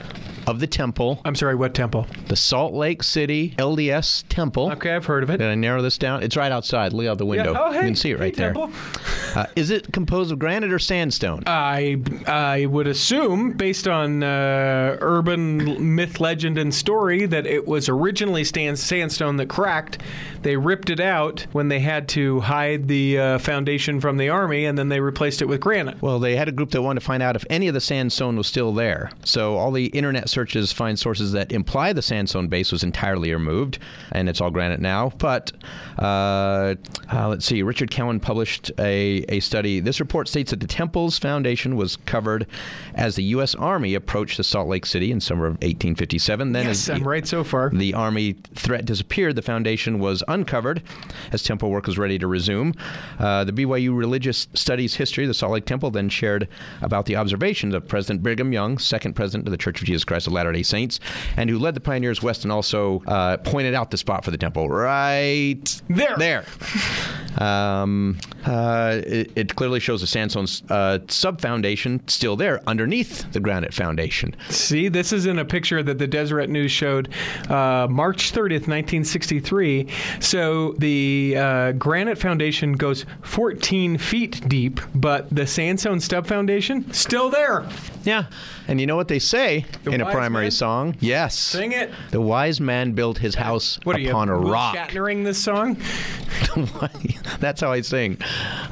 Speaker 2: of the temple
Speaker 1: I'm sorry, what temple?
Speaker 2: the Salt Lake City LDS Temple?
Speaker 1: Okay, I've heard of it.
Speaker 2: Did I narrow this down? It's right outside. Look out the window.
Speaker 1: Oh, hey,
Speaker 2: you can see it
Speaker 1: hey,
Speaker 2: right there.
Speaker 1: temple.
Speaker 2: Uh, is it composed of granite or sandstone?
Speaker 1: I I would assume, based on uh, urban myth, legend, and story, that it was originally stand- sandstone that cracked. They ripped it out when they had to hide the uh, foundation from the army, and then they replaced it with granite.
Speaker 2: Well, they had a group that wanted to find out if any of the sandstone was still there. So all the internet searches find sources that imply the sandstone base was entirely removed, and it's all granite now. But uh, uh, let's see, Richard Cowan published a, a study. This report states that the temple's foundation was covered as the U.S. Army approached the Salt Lake City in summer of 1857. Then,
Speaker 1: Yes,
Speaker 2: as
Speaker 1: I'm right so far.
Speaker 2: the Army threat disappeared, the foundation was uncovered as temple work was ready to resume. Uh, the BYU Religious Studies History, the Salt Lake Temple, then shared about the observations of President Brigham Young, second president of the Church of Jesus Christ of Latter day Saints, and who led the pioneers west and also uh, pointed out the spot for the temple right
Speaker 1: There.
Speaker 2: There. Um, uh, it, it clearly shows the sandstone uh, sub foundation still there underneath the granite foundation.
Speaker 1: See, this is in a picture that the Deseret News showed uh, March 30th, 1963. So the uh, granite foundation goes 14 feet deep, but the sandstone stub foundation still there.
Speaker 2: Yeah. And you know what they say
Speaker 1: The
Speaker 2: in a primary
Speaker 1: man?
Speaker 2: song? Yes.
Speaker 1: Sing it.
Speaker 2: The wise man built his house
Speaker 1: What are you,
Speaker 2: upon a
Speaker 1: Will
Speaker 2: rock.
Speaker 1: Shatnering this song?
Speaker 2: That's how I sing.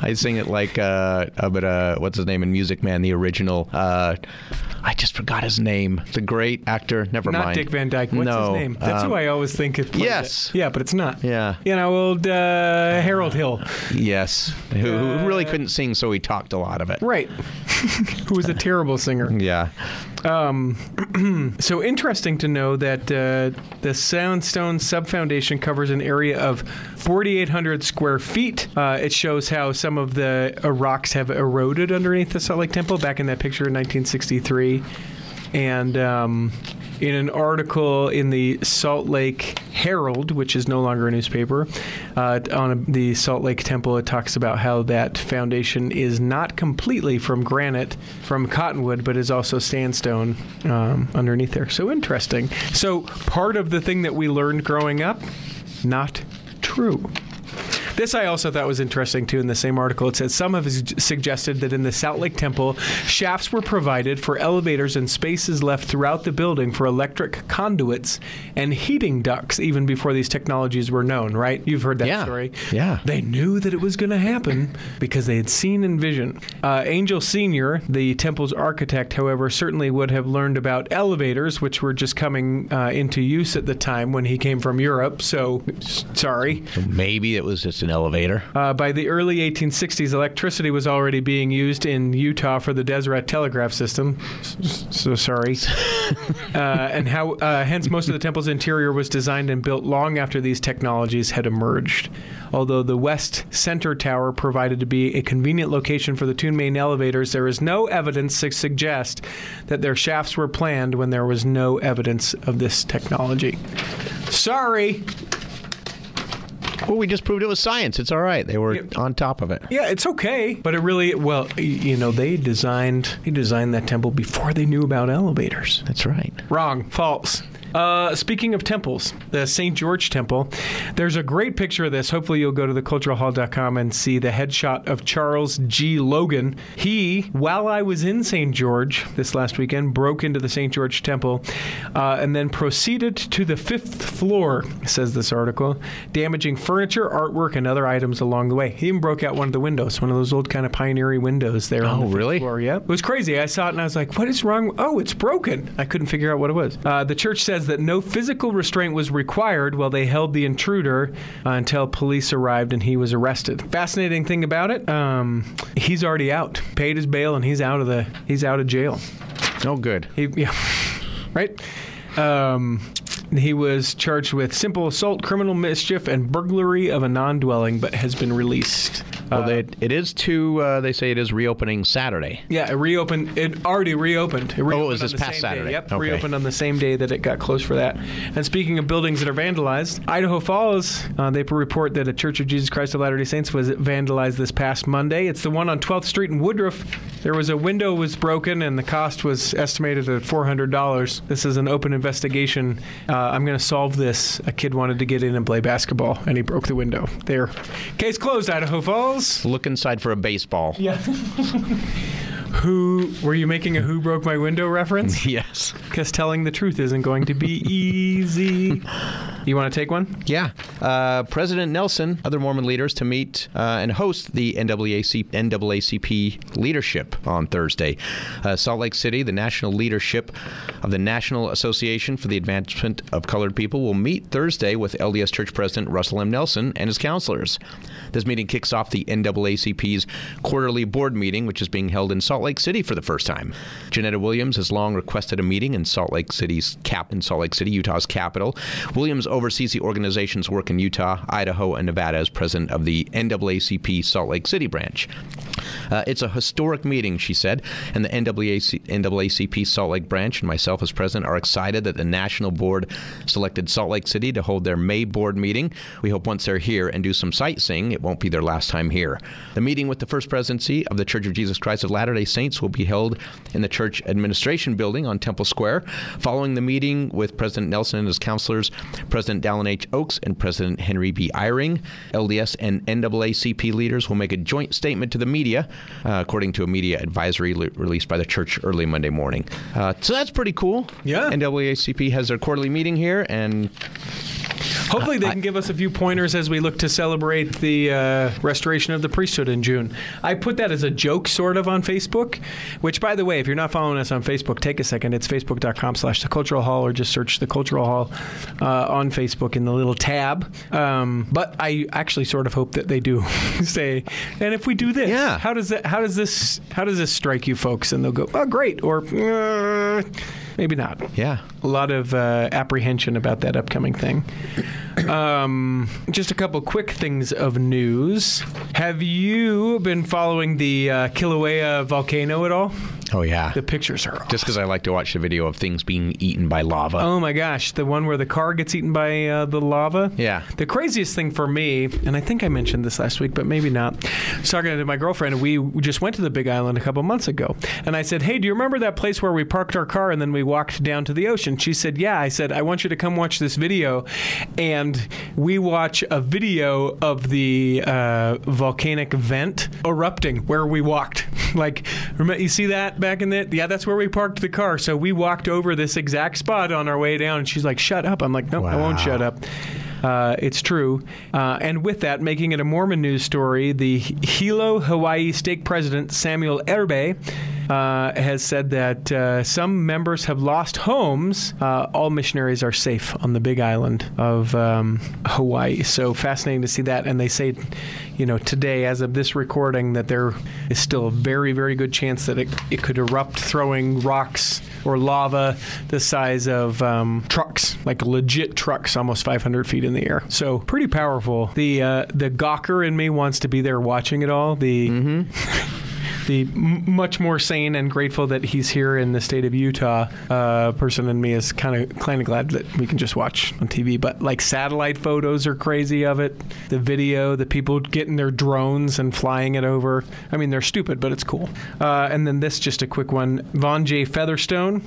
Speaker 2: I sing it like uh, uh but uh, what's his name in Music Man, the original. Uh, I just forgot his name. The great actor. Never
Speaker 1: Not
Speaker 2: mind.
Speaker 1: Dick Van Dyke. What's
Speaker 2: no,
Speaker 1: his name? That's
Speaker 2: um,
Speaker 1: who I always think it.
Speaker 2: yes.
Speaker 1: it. Yeah, but it's not.
Speaker 2: Yeah.
Speaker 1: You know, old uh, Harold Hill.
Speaker 2: Yes. Who, who really couldn't sing, so he talked a lot of it.
Speaker 1: Right. who was a terrible singer.
Speaker 2: Yeah.
Speaker 1: Um, so interesting to know that uh, the Sandstone Subfoundation covers an area of 4,800 square feet. Uh, it shows how some of the uh, rocks have eroded underneath the Salt Lake Temple back in that picture in 1963. And um, in an article in the Salt Lake Herald, which is no longer a newspaper, uh, on a, the Salt Lake Temple, it talks about how that foundation is not completely from granite, from cottonwood, but is also sandstone um, underneath there. So interesting. So part of the thing that we learned growing up, not true. This I also thought was interesting too. In the same article, it said some have suggested that in the Salt Lake Temple, shafts were provided for elevators and spaces left throughout the building for electric conduits and heating ducts, even before these technologies were known. Right? You've heard that
Speaker 2: Yeah.
Speaker 1: story.
Speaker 2: Yeah.
Speaker 1: They knew that it was going to happen because they had seen and vision. Uh, Angell Senior, the temple's architect, however, certainly would have learned about elevators, which were just coming uh, into use at the time when he came from Europe. So, sorry.
Speaker 2: Maybe it was just an elevator.
Speaker 1: Uh, by the early 1860s, electricity was already being used in Utah for the Deseret telegraph system. So sorry. uh, and how, uh, hence, most of the temple's interior was designed and built long after these technologies had emerged. Although the West Center Tower provided to be a convenient location for the two main elevators, there is no evidence to suggest that their shafts were planned when there was no evidence of this technology. Sorry.
Speaker 2: Well, we just proved it was science. It's all right. They were
Speaker 1: Yep.
Speaker 2: on top of it.
Speaker 1: Yeah, it's okay, but it really well, you know, they designed they designed that temple before they knew about elevators.
Speaker 2: That's right.
Speaker 1: Wrong, false. Uh, speaking of temples, the St. George Temple, there's a great picture of this. Hopefully, you'll go to theculturalhall.com and see the headshot of Charles G. Logan. He, while I was in St. George this last weekend, broke into the St. George Temple uh, and then proceeded to the fifth floor, says this article, damaging furniture, artwork, and other items along the way. He even broke out one of the windows, one of those old kind of pioneery windows there. on
Speaker 2: Oh,
Speaker 1: the fifth
Speaker 2: really?
Speaker 1: floor. Yeah, it was crazy. I saw it and I was like, "What is wrong? Oh, it's broken." I couldn't figure out what it was. Uh, the church says that no physical restraint was required while they held the intruder uh, until police arrived and he was arrested. Fascinating thing about it, um, he's already out, paid his bail, and he's out of the he's out of jail.
Speaker 2: No good.
Speaker 1: He, yeah, right. Um, he was charged with simple assault, criminal mischief, and burglary of a non-dwelling, but has been released.
Speaker 2: Well, they, it is to. Uh, they say it is reopening Saturday.
Speaker 1: Yeah, it reopened. It already reopened. It reopened
Speaker 2: Oh, it
Speaker 1: was
Speaker 2: this past Saturday?
Speaker 1: Day. Yep,
Speaker 2: Okay.
Speaker 1: reopened on the same day that it got closed for that. And speaking of buildings that are vandalized, Idaho Falls, uh, they report that a Church of Jesus Christ of Latter-day Saints was vandalized this past Monday. It's the one on 12th Street in Woodruff. There was a window was broken, and the cost was estimated at $400. This is an open investigation. Uh, I'm going to solve this. A kid wanted to get in and play basketball, and he broke the window. There. Case closed, Idaho Falls.
Speaker 2: Look inside for a baseball.
Speaker 1: Yeah. who were you making a who broke my window reference?
Speaker 2: Yes.
Speaker 1: Because telling the truth isn't going to be easy. You want to take one?
Speaker 2: Yeah. Uh, President Nelson, other Mormon leaders to meet uh, and host the NAAC, NAACP leadership on Thursday. Uh, Salt Lake City, the national leadership of the National Association for the Advancement of Colored People, will meet Thursday with LDS Church President Russell M. Nelson and his counselors. This meeting kicks off the NAACP's quarterly board meeting, which is being held in Salt Lake City for the first time. Jeanetta Williams has long requested a meeting in Salt Lake City's cap in Salt Lake City, Utah's capital. Williams oversees the organization's work in Utah, Idaho, and Nevada as president of the NAACP Salt Lake City branch. Uh, it's a historic meeting, she said, and the NAAC, NAACP Salt Lake branch and myself as president are excited that the national board selected Salt Lake City to hold their May board meeting. We hope once they're here and do some sightseeing, it won't be their last time here. The meeting with the First Presidency of the Church of Jesus Christ of Latter day Saints will be held in the church administration building on Temple Square. Following the meeting with President Nelson and his counselors, President Dallin H. Oaks and President Henry B. Eyring, LDS and NAACP leaders will make a joint statement to the media, uh, according to a media advisory le- released by the church early Monday morning. Uh, so that's pretty cool.
Speaker 1: Yeah.
Speaker 2: NAACP has their quarterly meeting here, and
Speaker 1: Hopefully, they can give us a few pointers as we look to celebrate the uh, restoration of the priesthood in June. I put that as a joke, sort of, on Facebook. Which, by the way, if you're not following us on Facebook, take a second. It's facebook.com/slash the Cultural Hall, or just search the Cultural Hall uh, on Facebook in the little tab. Um, but I actually sort of hope that they do say, and if we do this,
Speaker 2: Yeah.
Speaker 1: how does that? How does this? How does this strike you, folks? And they'll go, oh, great, or. "Uh, Maybe not
Speaker 2: yeah.
Speaker 1: A lot of uh, apprehension about that upcoming thing. Um, just a couple quick things of news. Have you been following the uh, Kilauea volcano at all?
Speaker 2: Oh, yeah.
Speaker 1: The pictures are.
Speaker 2: Just because I like to watch the video of things being eaten by lava.
Speaker 1: Oh my gosh, the one where the car gets eaten by uh, the lava?
Speaker 2: Yeah.
Speaker 1: The craziest thing for me, and I think I mentioned this last week, but maybe not. I was talking to my girlfriend, we just went to the Big Island a couple months ago. And I said, Hey, do you remember that place where we parked our car and then we walked down to the ocean? And she said, Yeah. I said, I want you to come watch this video. And we watch a video of the uh, volcanic vent erupting where we walked. like, remember, you see that back in the. Yeah, that's where we parked the car. So we walked over this exact spot on our way down. And she's like, Shut up. I'm like, No, I won't shut up. Uh, it's true. Uh, and with that, making it a Mormon news story, the Hilo Hawaii stake president Samuel Erbe uh, has said that uh, some members have lost homes. Uh, all missionaries are safe on the Big Island of um, Hawaii. So fascinating to see that. And they say, you know, today, as of this recording, that there is still a very, very good chance that it, it could erupt, throwing rocks or lava the size of um, trucks, like legit trucks, almost 500 feet in the air. So pretty powerful. The uh, the gawker in me wants to be there watching it all. The m- much more sane and grateful that he's here in the state of Utah uh, person in me is kind of kind of glad that we can just watch on TV. But like satellite photos are crazy of it. The video, the people getting their drones and flying it over. I mean, they're stupid, but it's cool. Uh, and then this, just a quick one. Vaughn J. Featherstone.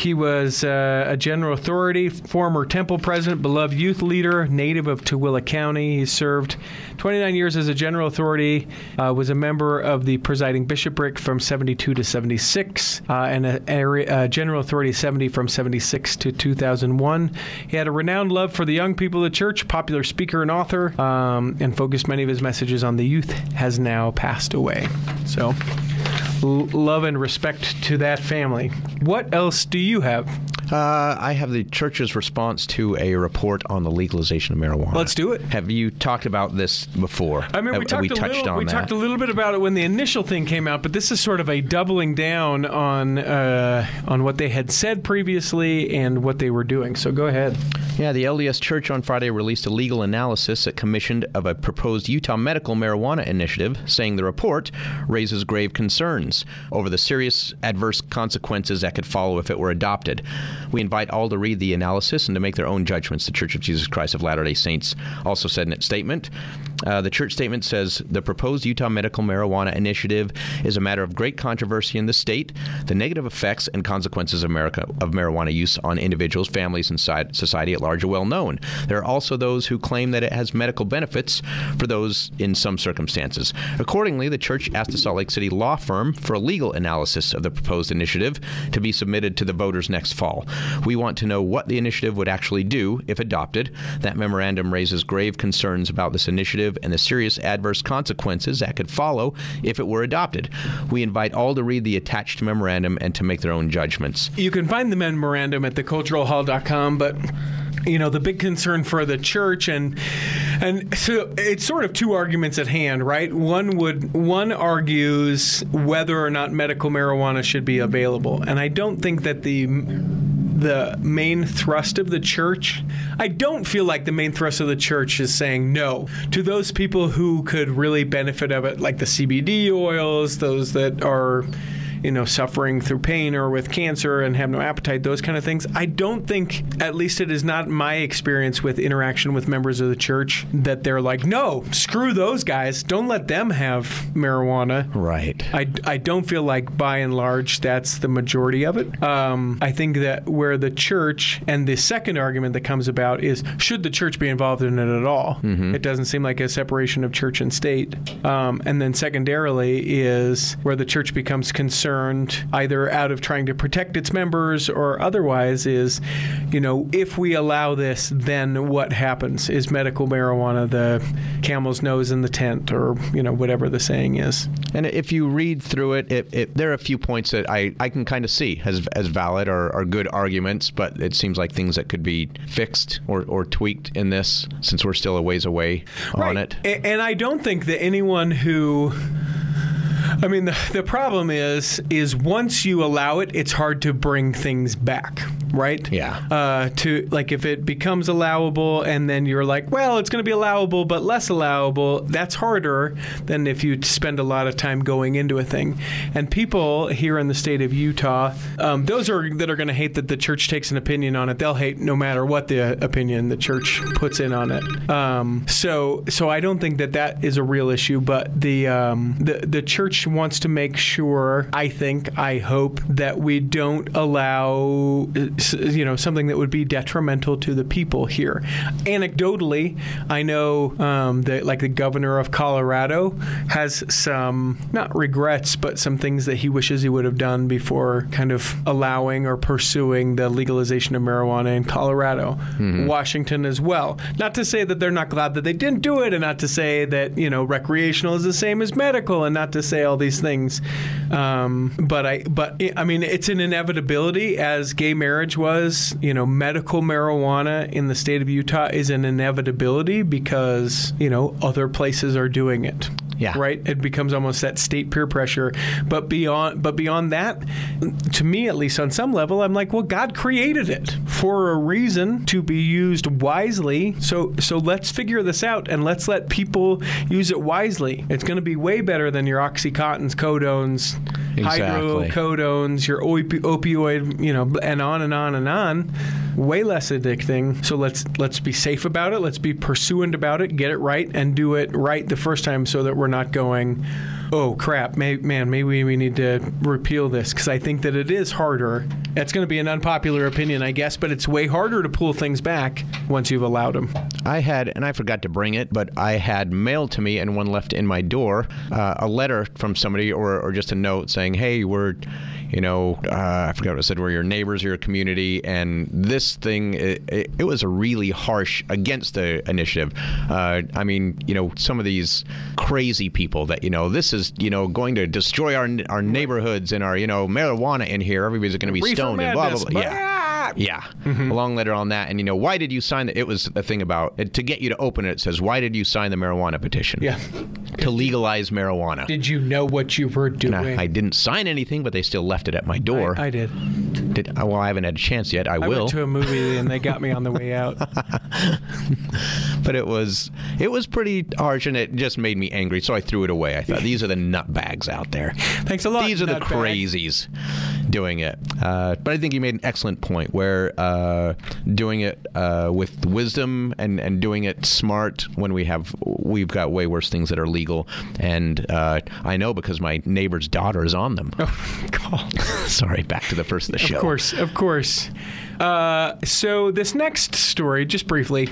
Speaker 1: He was uh, a general authority, former temple president, beloved youth leader, native of Tooele County. He served 29 years as a general authority, uh, was a member of the presiding bishopric from 72 to 76, uh, and a, area, general authority 70 from 76 to 2001. He had a renowned love for the young people of the church, popular speaker and author, um, and focused many of his messages on the youth, has now passed away. So, love and respect to that family. What else do you have?
Speaker 2: Uh, I have the church's response to a report on the legalization of marijuana.
Speaker 1: Let's do it.
Speaker 2: Have you talked about this before?
Speaker 1: I mean, we
Speaker 2: Have-
Speaker 1: talked,
Speaker 2: we
Speaker 1: a,
Speaker 2: touched
Speaker 1: little,
Speaker 2: on
Speaker 1: we
Speaker 2: that.
Speaker 1: talked a little bit about it when the initial thing came out, but this is sort of a doubling down on uh, on what they had said previously and what they were doing. So go ahead.
Speaker 2: Yeah, the LDS Church on Friday released a legal analysis it commissioned of a proposed Utah medical marijuana initiative, saying the report raises grave concerns over the serious adverse consequences that could follow if it were adopted. We invite all to read the analysis and to make their own judgments, the Church of Jesus Christ of Latter day Saints also said in its statement. Uh, the church statement says the proposed Utah medical marijuana initiative is a matter of great controversy in the state. The negative effects and consequences of, America, of marijuana use on individuals, families, and society at large are well known. There are also those who claim that it has medical benefits for those in some circumstances. Accordingly, the church asked the Salt Lake City law firm for a legal analysis of the proposed initiative to be submitted to the voters next fall. We want to know what the initiative would actually do if adopted. That memorandum raises grave concerns about this initiative and the serious adverse consequences that could follow if it were adopted. We invite all to read the attached memorandum and to make their own judgments.
Speaker 1: You can find the memorandum at theculturalhall.com, but you know the big concern for the church and and so it's sort of two arguments at hand right one would one argues whether or not medical marijuana should be available and i don't think that the the main thrust of the church i don't feel like the main thrust of the church is saying no to those people who could really benefit of it like the cbd oils those that are you know, suffering through pain or with cancer and have no appetite, those kind of things. I don't think, at least it is not my experience with interaction with members of the church, that they're like, no, screw those guys. Don't let them have marijuana.
Speaker 2: Right.
Speaker 1: I, I don't feel like by and large that's the majority of it. Um, I think that where the church and the second argument that comes about is should the church be involved in it at all? It doesn't seem like a separation of church and state. Um, and then secondarily is where the church becomes concerned either out of trying to protect its members or otherwise is, you know, if we allow this, then what happens? Is medical marijuana the camel's nose in the tent or, you know, whatever the saying is?
Speaker 2: And if you read through it, it, it there are a few points that I, I can kind of see as, as valid or, or good arguments, but it seems like things that could be fixed or, or tweaked in this since we're still a ways away on it.
Speaker 1: And I don't think that anyone who I mean, the, the problem is, is once you allow it, it's hard to bring things back, right?
Speaker 2: Yeah.
Speaker 1: Uh, to like, if it becomes allowable, and then you're like, well, it's going to be allowable, but less allowable. That's harder than if you spend a lot of time going into a thing. And people here in the state of Utah, um, those are that are going to hate that the church takes an opinion on it. They'll hate no matter what the opinion the church puts in on it. Um, so, so I don't think that that is a real issue. But the um, the the church wants to make sure. I think. I hope that we don't allow uh, you know something that would be detrimental to the people here. Anecdotally, I know um, that like the governor of Colorado has some not regrets, but some things that he wishes he would have done before kind of allowing or pursuing the legalization of marijuana in Colorado. Washington as well. Not to say that they're not glad that they didn't do it, and not to say that you know recreational is the same as medical, and not to say all these things. Um, but I, but I mean, it's an inevitability as gay marriage was. You know, medical marijuana in the state of Utah is an inevitability because you know other places are doing it.
Speaker 2: Yeah.
Speaker 1: Right. It becomes almost that state peer pressure. But beyond, but beyond that, to me at least on some level, I'm like, well, God created it for a reason to be used wisely. So, so let's figure this out and let's let people use it wisely. It's going to be way better than your oxycontins, codones,
Speaker 2: Exactly.
Speaker 1: hydrocodones, your opi- opioid, you know, and on and on and on. Way less addicting. So let's let's be safe about it. Let's be pursuant about it. Get it right and do it right the first time, so that we're not going oh crap, may, man, maybe we need to repeal this because I think that it is harder. It's going to be an unpopular opinion, I guess, but it's way harder to pull things back once you've allowed them.
Speaker 2: I had, and I forgot to bring it, but I had mailed to me and one left in my door uh, a letter from somebody or, or just a note saying, hey, we're you know, uh, I forgot what I said, we're your neighbors, your community, and this thing, it, it, it was a really harsh against the initiative. Uh, I mean, you know, some of these crazy people that, you know, this is, you know, going to destroy our our neighborhoods and our, you know, marijuana in here. Everybody's going to be stoned and blah, blah, blah. Yeah. Yeah. A long letter on that. And, you know, why did you sign it? It was a thing about, to get you to open it, it says, why did you sign the marijuana petition?
Speaker 1: Yeah.
Speaker 2: To legalize marijuana.
Speaker 1: Did you know what you were doing?
Speaker 2: I, I didn't sign anything, but they still left it at my door.
Speaker 1: I, I did.
Speaker 2: Did uh, well, I haven't had a chance yet. I,
Speaker 1: I
Speaker 2: will.
Speaker 1: went to a movie and they got me on the way out.
Speaker 2: but it was it was pretty harsh, and it just made me angry. So I threw it away. I thought these are the nutbags out there.
Speaker 1: Thanks a lot.
Speaker 2: These are the crazies doing it. Uh, but I think you made an excellent point where uh, doing it uh, with wisdom and, and doing it smart when we have we've got way worse things that are legal. And uh, I know because my neighbor's daughter is on them.
Speaker 1: Oh, God.
Speaker 2: Sorry, back to the first of the show.
Speaker 1: Of course, of course. Uh, so this next story, just briefly,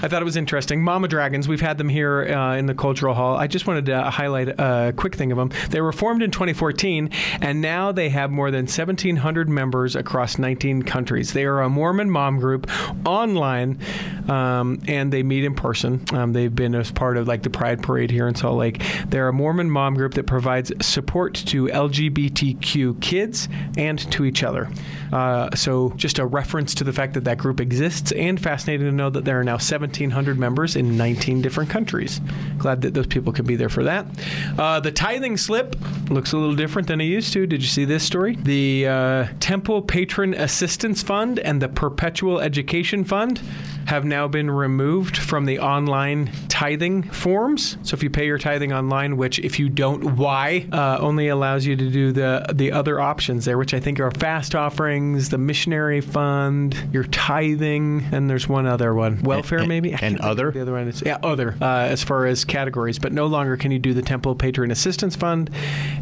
Speaker 1: I thought it was interesting. Mama Dragons, we've had them here uh, in the Cultural Hall. I just wanted to highlight a quick thing of them. They were formed in 2014, and now they have more than 1,700 members across 19 countries. They are a Mormon mom group online, um, and they meet in person. Um, they've been as part of like the Pride Parade here in Salt Lake. They're a Mormon mom group that provides support to LGBTQ kids and to each other. Uh, so just a reference to the fact that that group exists, and fascinating to know that there are now 1,700 members in 19 different countries. Glad that those people can be there for that. Uh, the tithing slip looks a little different than it used to. Did you see this story? The uh, Temple Patron Assistance Fund and the Perpetual Education Fund have now been removed from the online tithing forms. So if you pay your tithing online, which if you don't, why, uh, only allows you to do the the other options there, which I think are fast offerings, the missionary fund, your tithing, and there's one other one, welfare
Speaker 2: and-
Speaker 1: maybe.
Speaker 2: And other?
Speaker 1: The other one is yeah, other uh, as far as categories, but no longer can you do the Temple Patron Assistance Fund,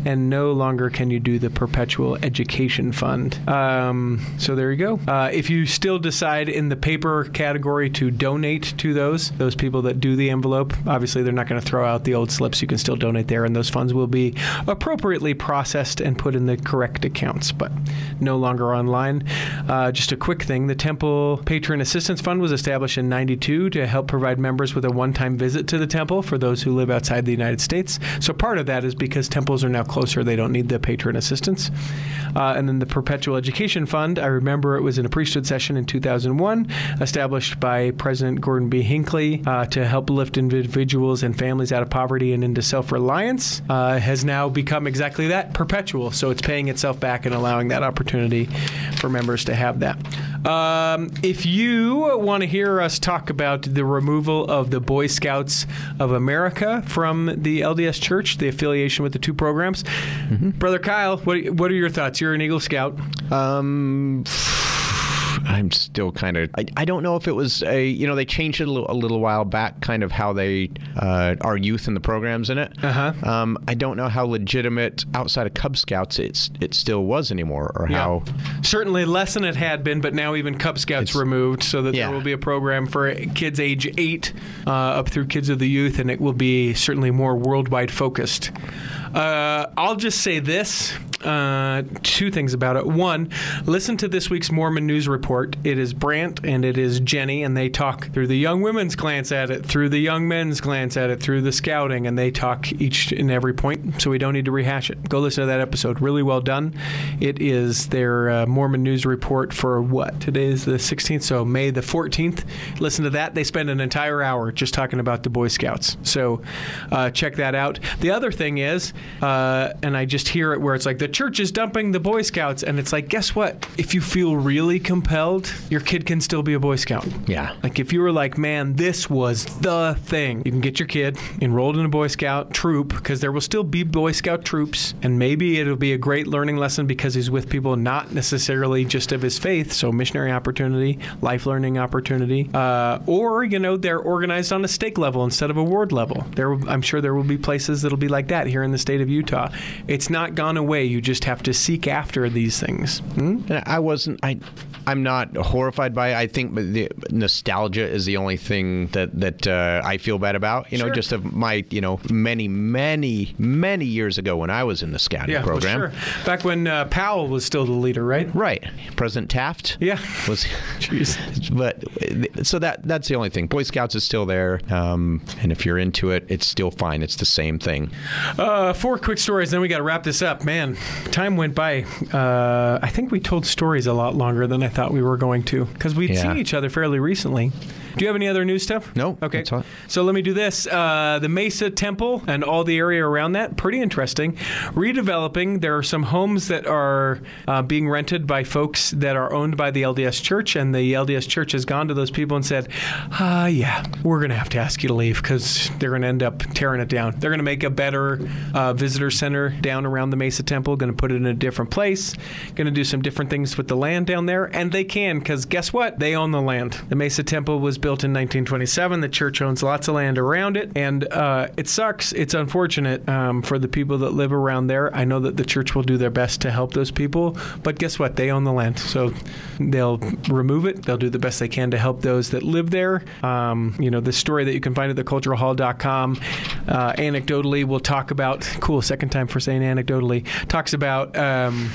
Speaker 1: and no longer can you do the Perpetual Education Fund. Um, so there you go. Uh, if you still decide in the paper category to donate to those, those people that do the envelope, obviously they're not going to throw out the old slips. You can still donate there, and those funds will be appropriately processed and put in the correct accounts, but no longer online. Uh, just a quick thing the Temple Patron Assistance Fund was established in 92 to help provide members with a one time visit to the temple for those who live outside the United States. So part of that is because temples are now closer, they don't need the patron assistance. Uh, and then the Perpetual Education Fund, I remember it was in a priesthood session in 2001, established by President Gordon B. Hinckley uh, to help lift individuals and families out of poverty and into self reliance, uh, has now become exactly that perpetual. So it's paying itself back and allowing that opportunity for members to have that. Um, if you want to hear us talk about the removal of the Boy Scouts of America from the LDS Church, the affiliation with the two programs, Brother Kyle, what, what are your thoughts? You're an Eagle Scout.
Speaker 2: Um, I'm still kind of. I, I don't know if it was a. You know, they changed it a little, a little while back, kind of how they uh, are youth and the programs in it.
Speaker 1: Uh-huh.
Speaker 2: Um, I don't know how legitimate outside of Cub Scouts it's it still was anymore, or how.
Speaker 1: Certainly less than it had been, but now even Cub Scouts removed, so that
Speaker 2: Yeah.
Speaker 1: there will be a program for kids age eight uh, up through Kids of the Youth, and it will be certainly more worldwide focused. Uh, I'll just say this uh, two things about it. One, listen to this week's Mormon News Report. It is Brant and it is Jenny, and they talk through the young women's glance at it, through the young men's glance at it, through the scouting, and they talk each and every point, so we don't need to rehash it. Go listen to that episode. Really well done. It is their uh, Mormon News Report for what? Today is the 16th, so May the 14th. Listen to that. They spend an entire hour just talking about the Boy Scouts. So uh, check that out. The other thing is, uh, and I just hear it where it's like the church is dumping the Boy Scouts, and it's like, guess what? If you feel really compelled your kid can still be a Boy Scout.
Speaker 2: Yeah.
Speaker 1: Like if you were like, man, this was the thing, you can get your kid enrolled in a Boy Scout troop because there will still be Boy Scout troops, and maybe it'll be a great learning lesson because he's with people not necessarily just of his faith, so missionary opportunity, life learning opportunity, uh, or you know they're organized on a stake level instead of a ward level. There, I'm sure there will be places that'll be like that here in the state of Utah. It's not gone away. You just have to seek after these things. Hmm?
Speaker 2: I wasn't. I. I'm not horrified by it. I think the nostalgia is the only thing that that uh, I feel bad about. You know,
Speaker 1: Sure.
Speaker 2: just of my you know many many many years ago when I was in the scouting
Speaker 1: Yeah, well,
Speaker 2: program.
Speaker 1: sure. Back when uh, Powell was still the leader, right?
Speaker 2: Right, President Taft.
Speaker 1: Yeah.
Speaker 2: was. but so that that's the only thing. Boy Scouts is still there, um, and if you're into it, it's still fine. It's the same thing.
Speaker 1: Uh, four quick stories, then we got to wrap this up. Man, time went by. Uh, I think we told stories a lot longer than I thought we were going to because we'd
Speaker 2: Yeah.
Speaker 1: seen each other fairly recently. Do you have any other news stuff?
Speaker 2: No,
Speaker 1: Okay.
Speaker 2: that's all.
Speaker 1: So let me do this. Uh, the Mesa Temple and all the area around that, pretty interesting. Redeveloping. There are some homes that are uh, being rented by folks that are owned by the LDS Church, and the LDS Church has gone to those people and said, "Ah, yeah, we're going to have to ask you to leave because they're going to end up tearing it down. They're going to make a better uh, visitor center down around the Mesa Temple. Going to put it in a different place. Going to do some different things with the land down there, and they can because guess what? They own the land. The Mesa Temple was built in 1927. The church owns lots of land around it, and uh, it sucks. It's unfortunate um, for the people that live around there. I know that the church will do their best to help those people, but guess what? They own the land, so they'll remove it. They'll do the best they can to help those that live there. Um, you know, the story that you can find at theculturalhall.com. Uh, anecdotally, we'll talk about. Cool, second time for saying anecdotally. Talks about. Um,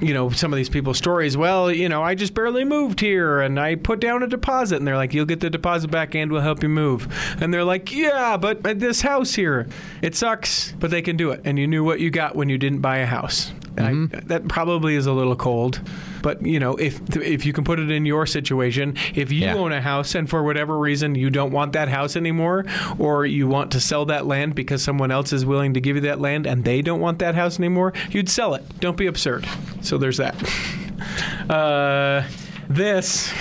Speaker 1: you know, some of these people's stories. Well, you know, I just barely moved here and I put down a deposit. And they're like, you'll get the deposit back and we'll help you move. And they're like, yeah, but this house here, it sucks, but they can do it. And you knew what you got when you didn't buy a house. And I, that probably is a little cold. But, you know, if if you can put it in your situation, if you
Speaker 2: Yeah.
Speaker 1: own a house and for whatever reason you don't want that house anymore, or you want to sell that land because someone else is willing to give you that land and they don't want that house anymore, you'd sell it. Don't be absurd. So there's that. Uh, this.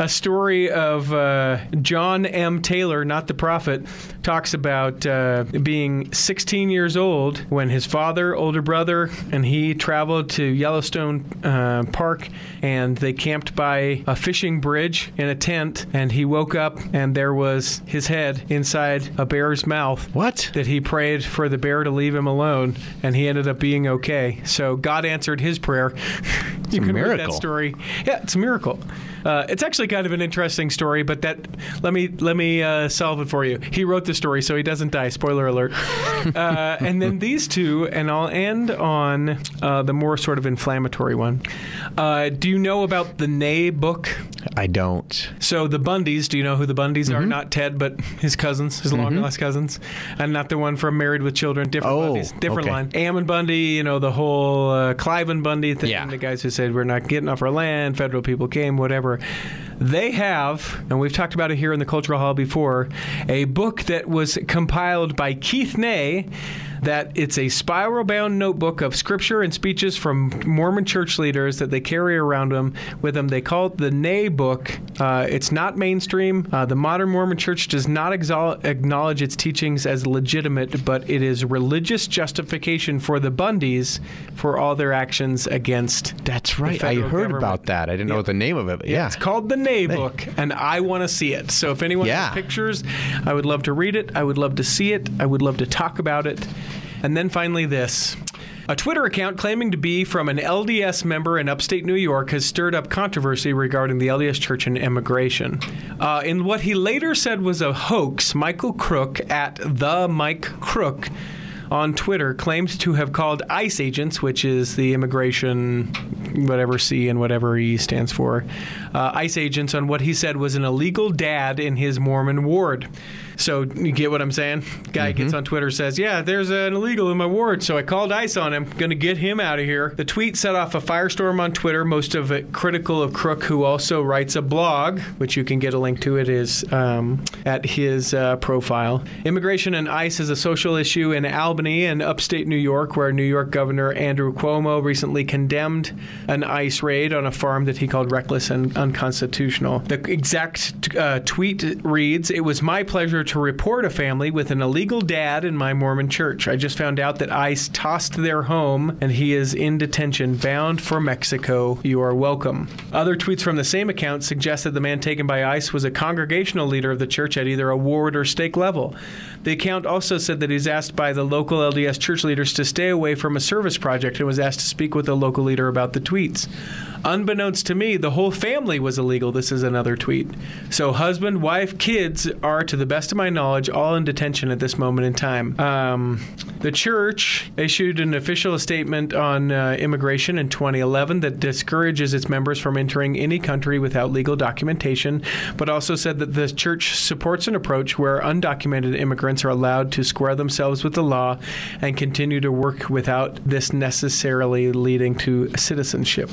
Speaker 1: A story of uh, John M. Taylor, not the prophet, talks about uh, being 16 years old when his father, older brother, and he traveled to Yellowstone uh, Park and they camped by a fishing bridge in a tent. And he woke up and there was his head inside a bear's mouth.
Speaker 2: What?
Speaker 1: That he prayed for the bear to leave him alone, and he ended up being okay. So God answered his prayer. you
Speaker 2: a
Speaker 1: can read that
Speaker 2: miracle.
Speaker 1: story. Yeah, it's a miracle. Uh, it's actually kind of an interesting story, but that let me let me uh, solve it for you. He wrote the story, so he doesn't die. Spoiler alert. uh, and then these two, and I'll end on uh, the more sort of inflammatory one. Uh, do you know about the Nay book?
Speaker 2: I don't.
Speaker 1: So the Bundys, do you know who the Bundys are? Not Ted, but his cousins, his long lost cousins, and not the one from Married with Children. Different
Speaker 2: Oh,
Speaker 1: Bundys, different
Speaker 2: okay.
Speaker 1: line. Ammon Bundy, you know the whole uh, Cliven Bundy thing.
Speaker 2: Yeah.
Speaker 1: The guys who said we're not getting off our land, federal people came, whatever. They have, and we've talked about it here in the Cultural Hall before, a book that was compiled by Keith Nay. That it's a spiral bound notebook of scripture and speeches from Mormon church leaders that they carry around them with them. They call it the Nay book. Uh, it's not mainstream. Uh, the modern Mormon church does not exol- acknowledge its teachings as legitimate, but it is religious justification for the Bundys for all their actions against
Speaker 2: That's right. I heard
Speaker 1: government.
Speaker 2: about that. I didn't know the name of it. But yeah.
Speaker 1: it's called the Nay book, and I want to see it. So if anyone
Speaker 2: Yeah.
Speaker 1: has pictures, I would love to read it. I would love to see it. I would love to talk about it. And then finally, this. A Twitter account claiming to be from an LDS member in upstate New York has stirred up controversy regarding the LDS Church and immigration. Uh, in what he later said was a hoax, Michael Crook at the Mike Crook on Twitter claimed to have called ICE agents, which is the immigration, whatever C and whatever E stands for, uh, ICE agents on what he said was an illegal dad in his Mormon ward. So you get what I'm saying? Guy gets on Twitter says, "Yeah, there's an illegal in my ward, so I called ICE on him. Going to get him out of here." The tweet set off a firestorm on Twitter, most of it critical of Crook, who also writes a blog, which you can get a link to. It is um, at his uh, profile. Immigration and ICE is a social issue in Albany and upstate New York, where New York Governor Andrew Cuomo recently condemned an ICE raid on a farm that he called reckless and unconstitutional. The exact uh, tweet reads It was my pleasure to report a family with an illegal dad in my Mormon church. I just found out that ICE tossed their home and he is in detention, bound for Mexico. You are welcome. Other tweets from the same account suggest that the man taken by ICE was a congregational leader of the church at either a ward or stake level. The account also said that he's asked by the local LDS church leaders to stay away from a service project and was asked to speak with a local leader about the tweets. Unbeknownst to me, the whole family was illegal. This is another tweet. So, husband, wife, kids are, to the best of my knowledge, all in detention at this moment in time. Um, the church issued an official statement on uh, immigration in 2011 that discourages its members from entering any country without legal documentation, but also said that the church supports an approach where undocumented immigrants are allowed to square themselves with the law and continue to work without this necessarily leading to citizenship.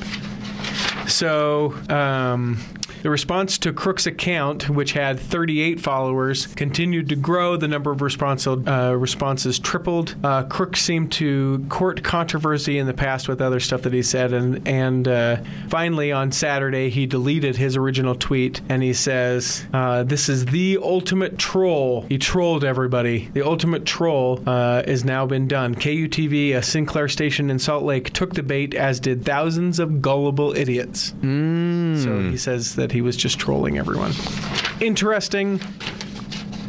Speaker 1: So, um, the response to Crook's account, which had 38 followers, continued to grow. The number of response, uh, responses tripled. Uh, Crook seemed to court controversy in the past with other stuff that he said, and and uh, finally on Saturday he deleted his original tweet and he says, uh, "This is the ultimate troll. He trolled everybody. The ultimate troll uh, is now been done. KUTV, a Sinclair station in Salt Lake, took the bait, as did thousands of gullible idiots." So he says that he was just trolling everyone. Interesting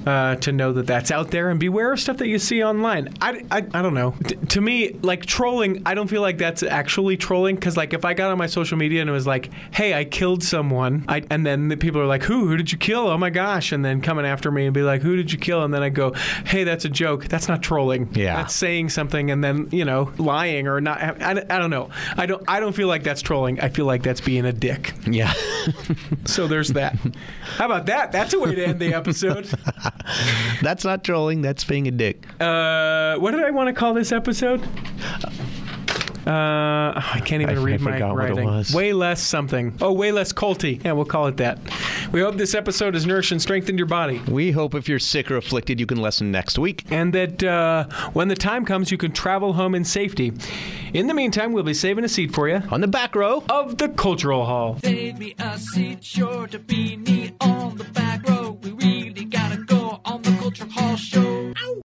Speaker 1: uh, to know that that's out there and beware of stuff that you see online. I, I, I don't know. T- to me, like trolling, I don't feel like that's actually trolling because, like, if I got on my social media and it was like, hey, I killed someone, I, and then the people are like, who? Who did you kill? Oh my gosh. And then coming after me and be like, who did you kill? And then I go, hey, that's a joke. That's not trolling.
Speaker 2: Yeah.
Speaker 1: That's saying something and then, you know, lying or not. I, I don't know. I don't, I don't feel like that's trolling. I feel like that's being a dick.
Speaker 2: Yeah.
Speaker 1: So there's that. How about that? That's a way to end the episode.
Speaker 2: that's not trolling. That's being a dick.
Speaker 1: Uh, what did I want to call this episode? Uh, I can't even
Speaker 2: I- I
Speaker 1: read my
Speaker 2: forgot what it
Speaker 1: writing.
Speaker 2: was.
Speaker 1: Way less something. Oh, way less culty. Yeah, we'll call it that. We hope this episode has nourished and strengthened your body,
Speaker 2: We hope if you're sick or afflicted, you can listen next week.
Speaker 1: and that uh, when the time comes, you can travel home in safety. In the meantime, we'll be saving a seat for you
Speaker 2: On the back row.
Speaker 1: of the Cultural Hall.
Speaker 7: Save me a seat, sure to be neat show. Ow.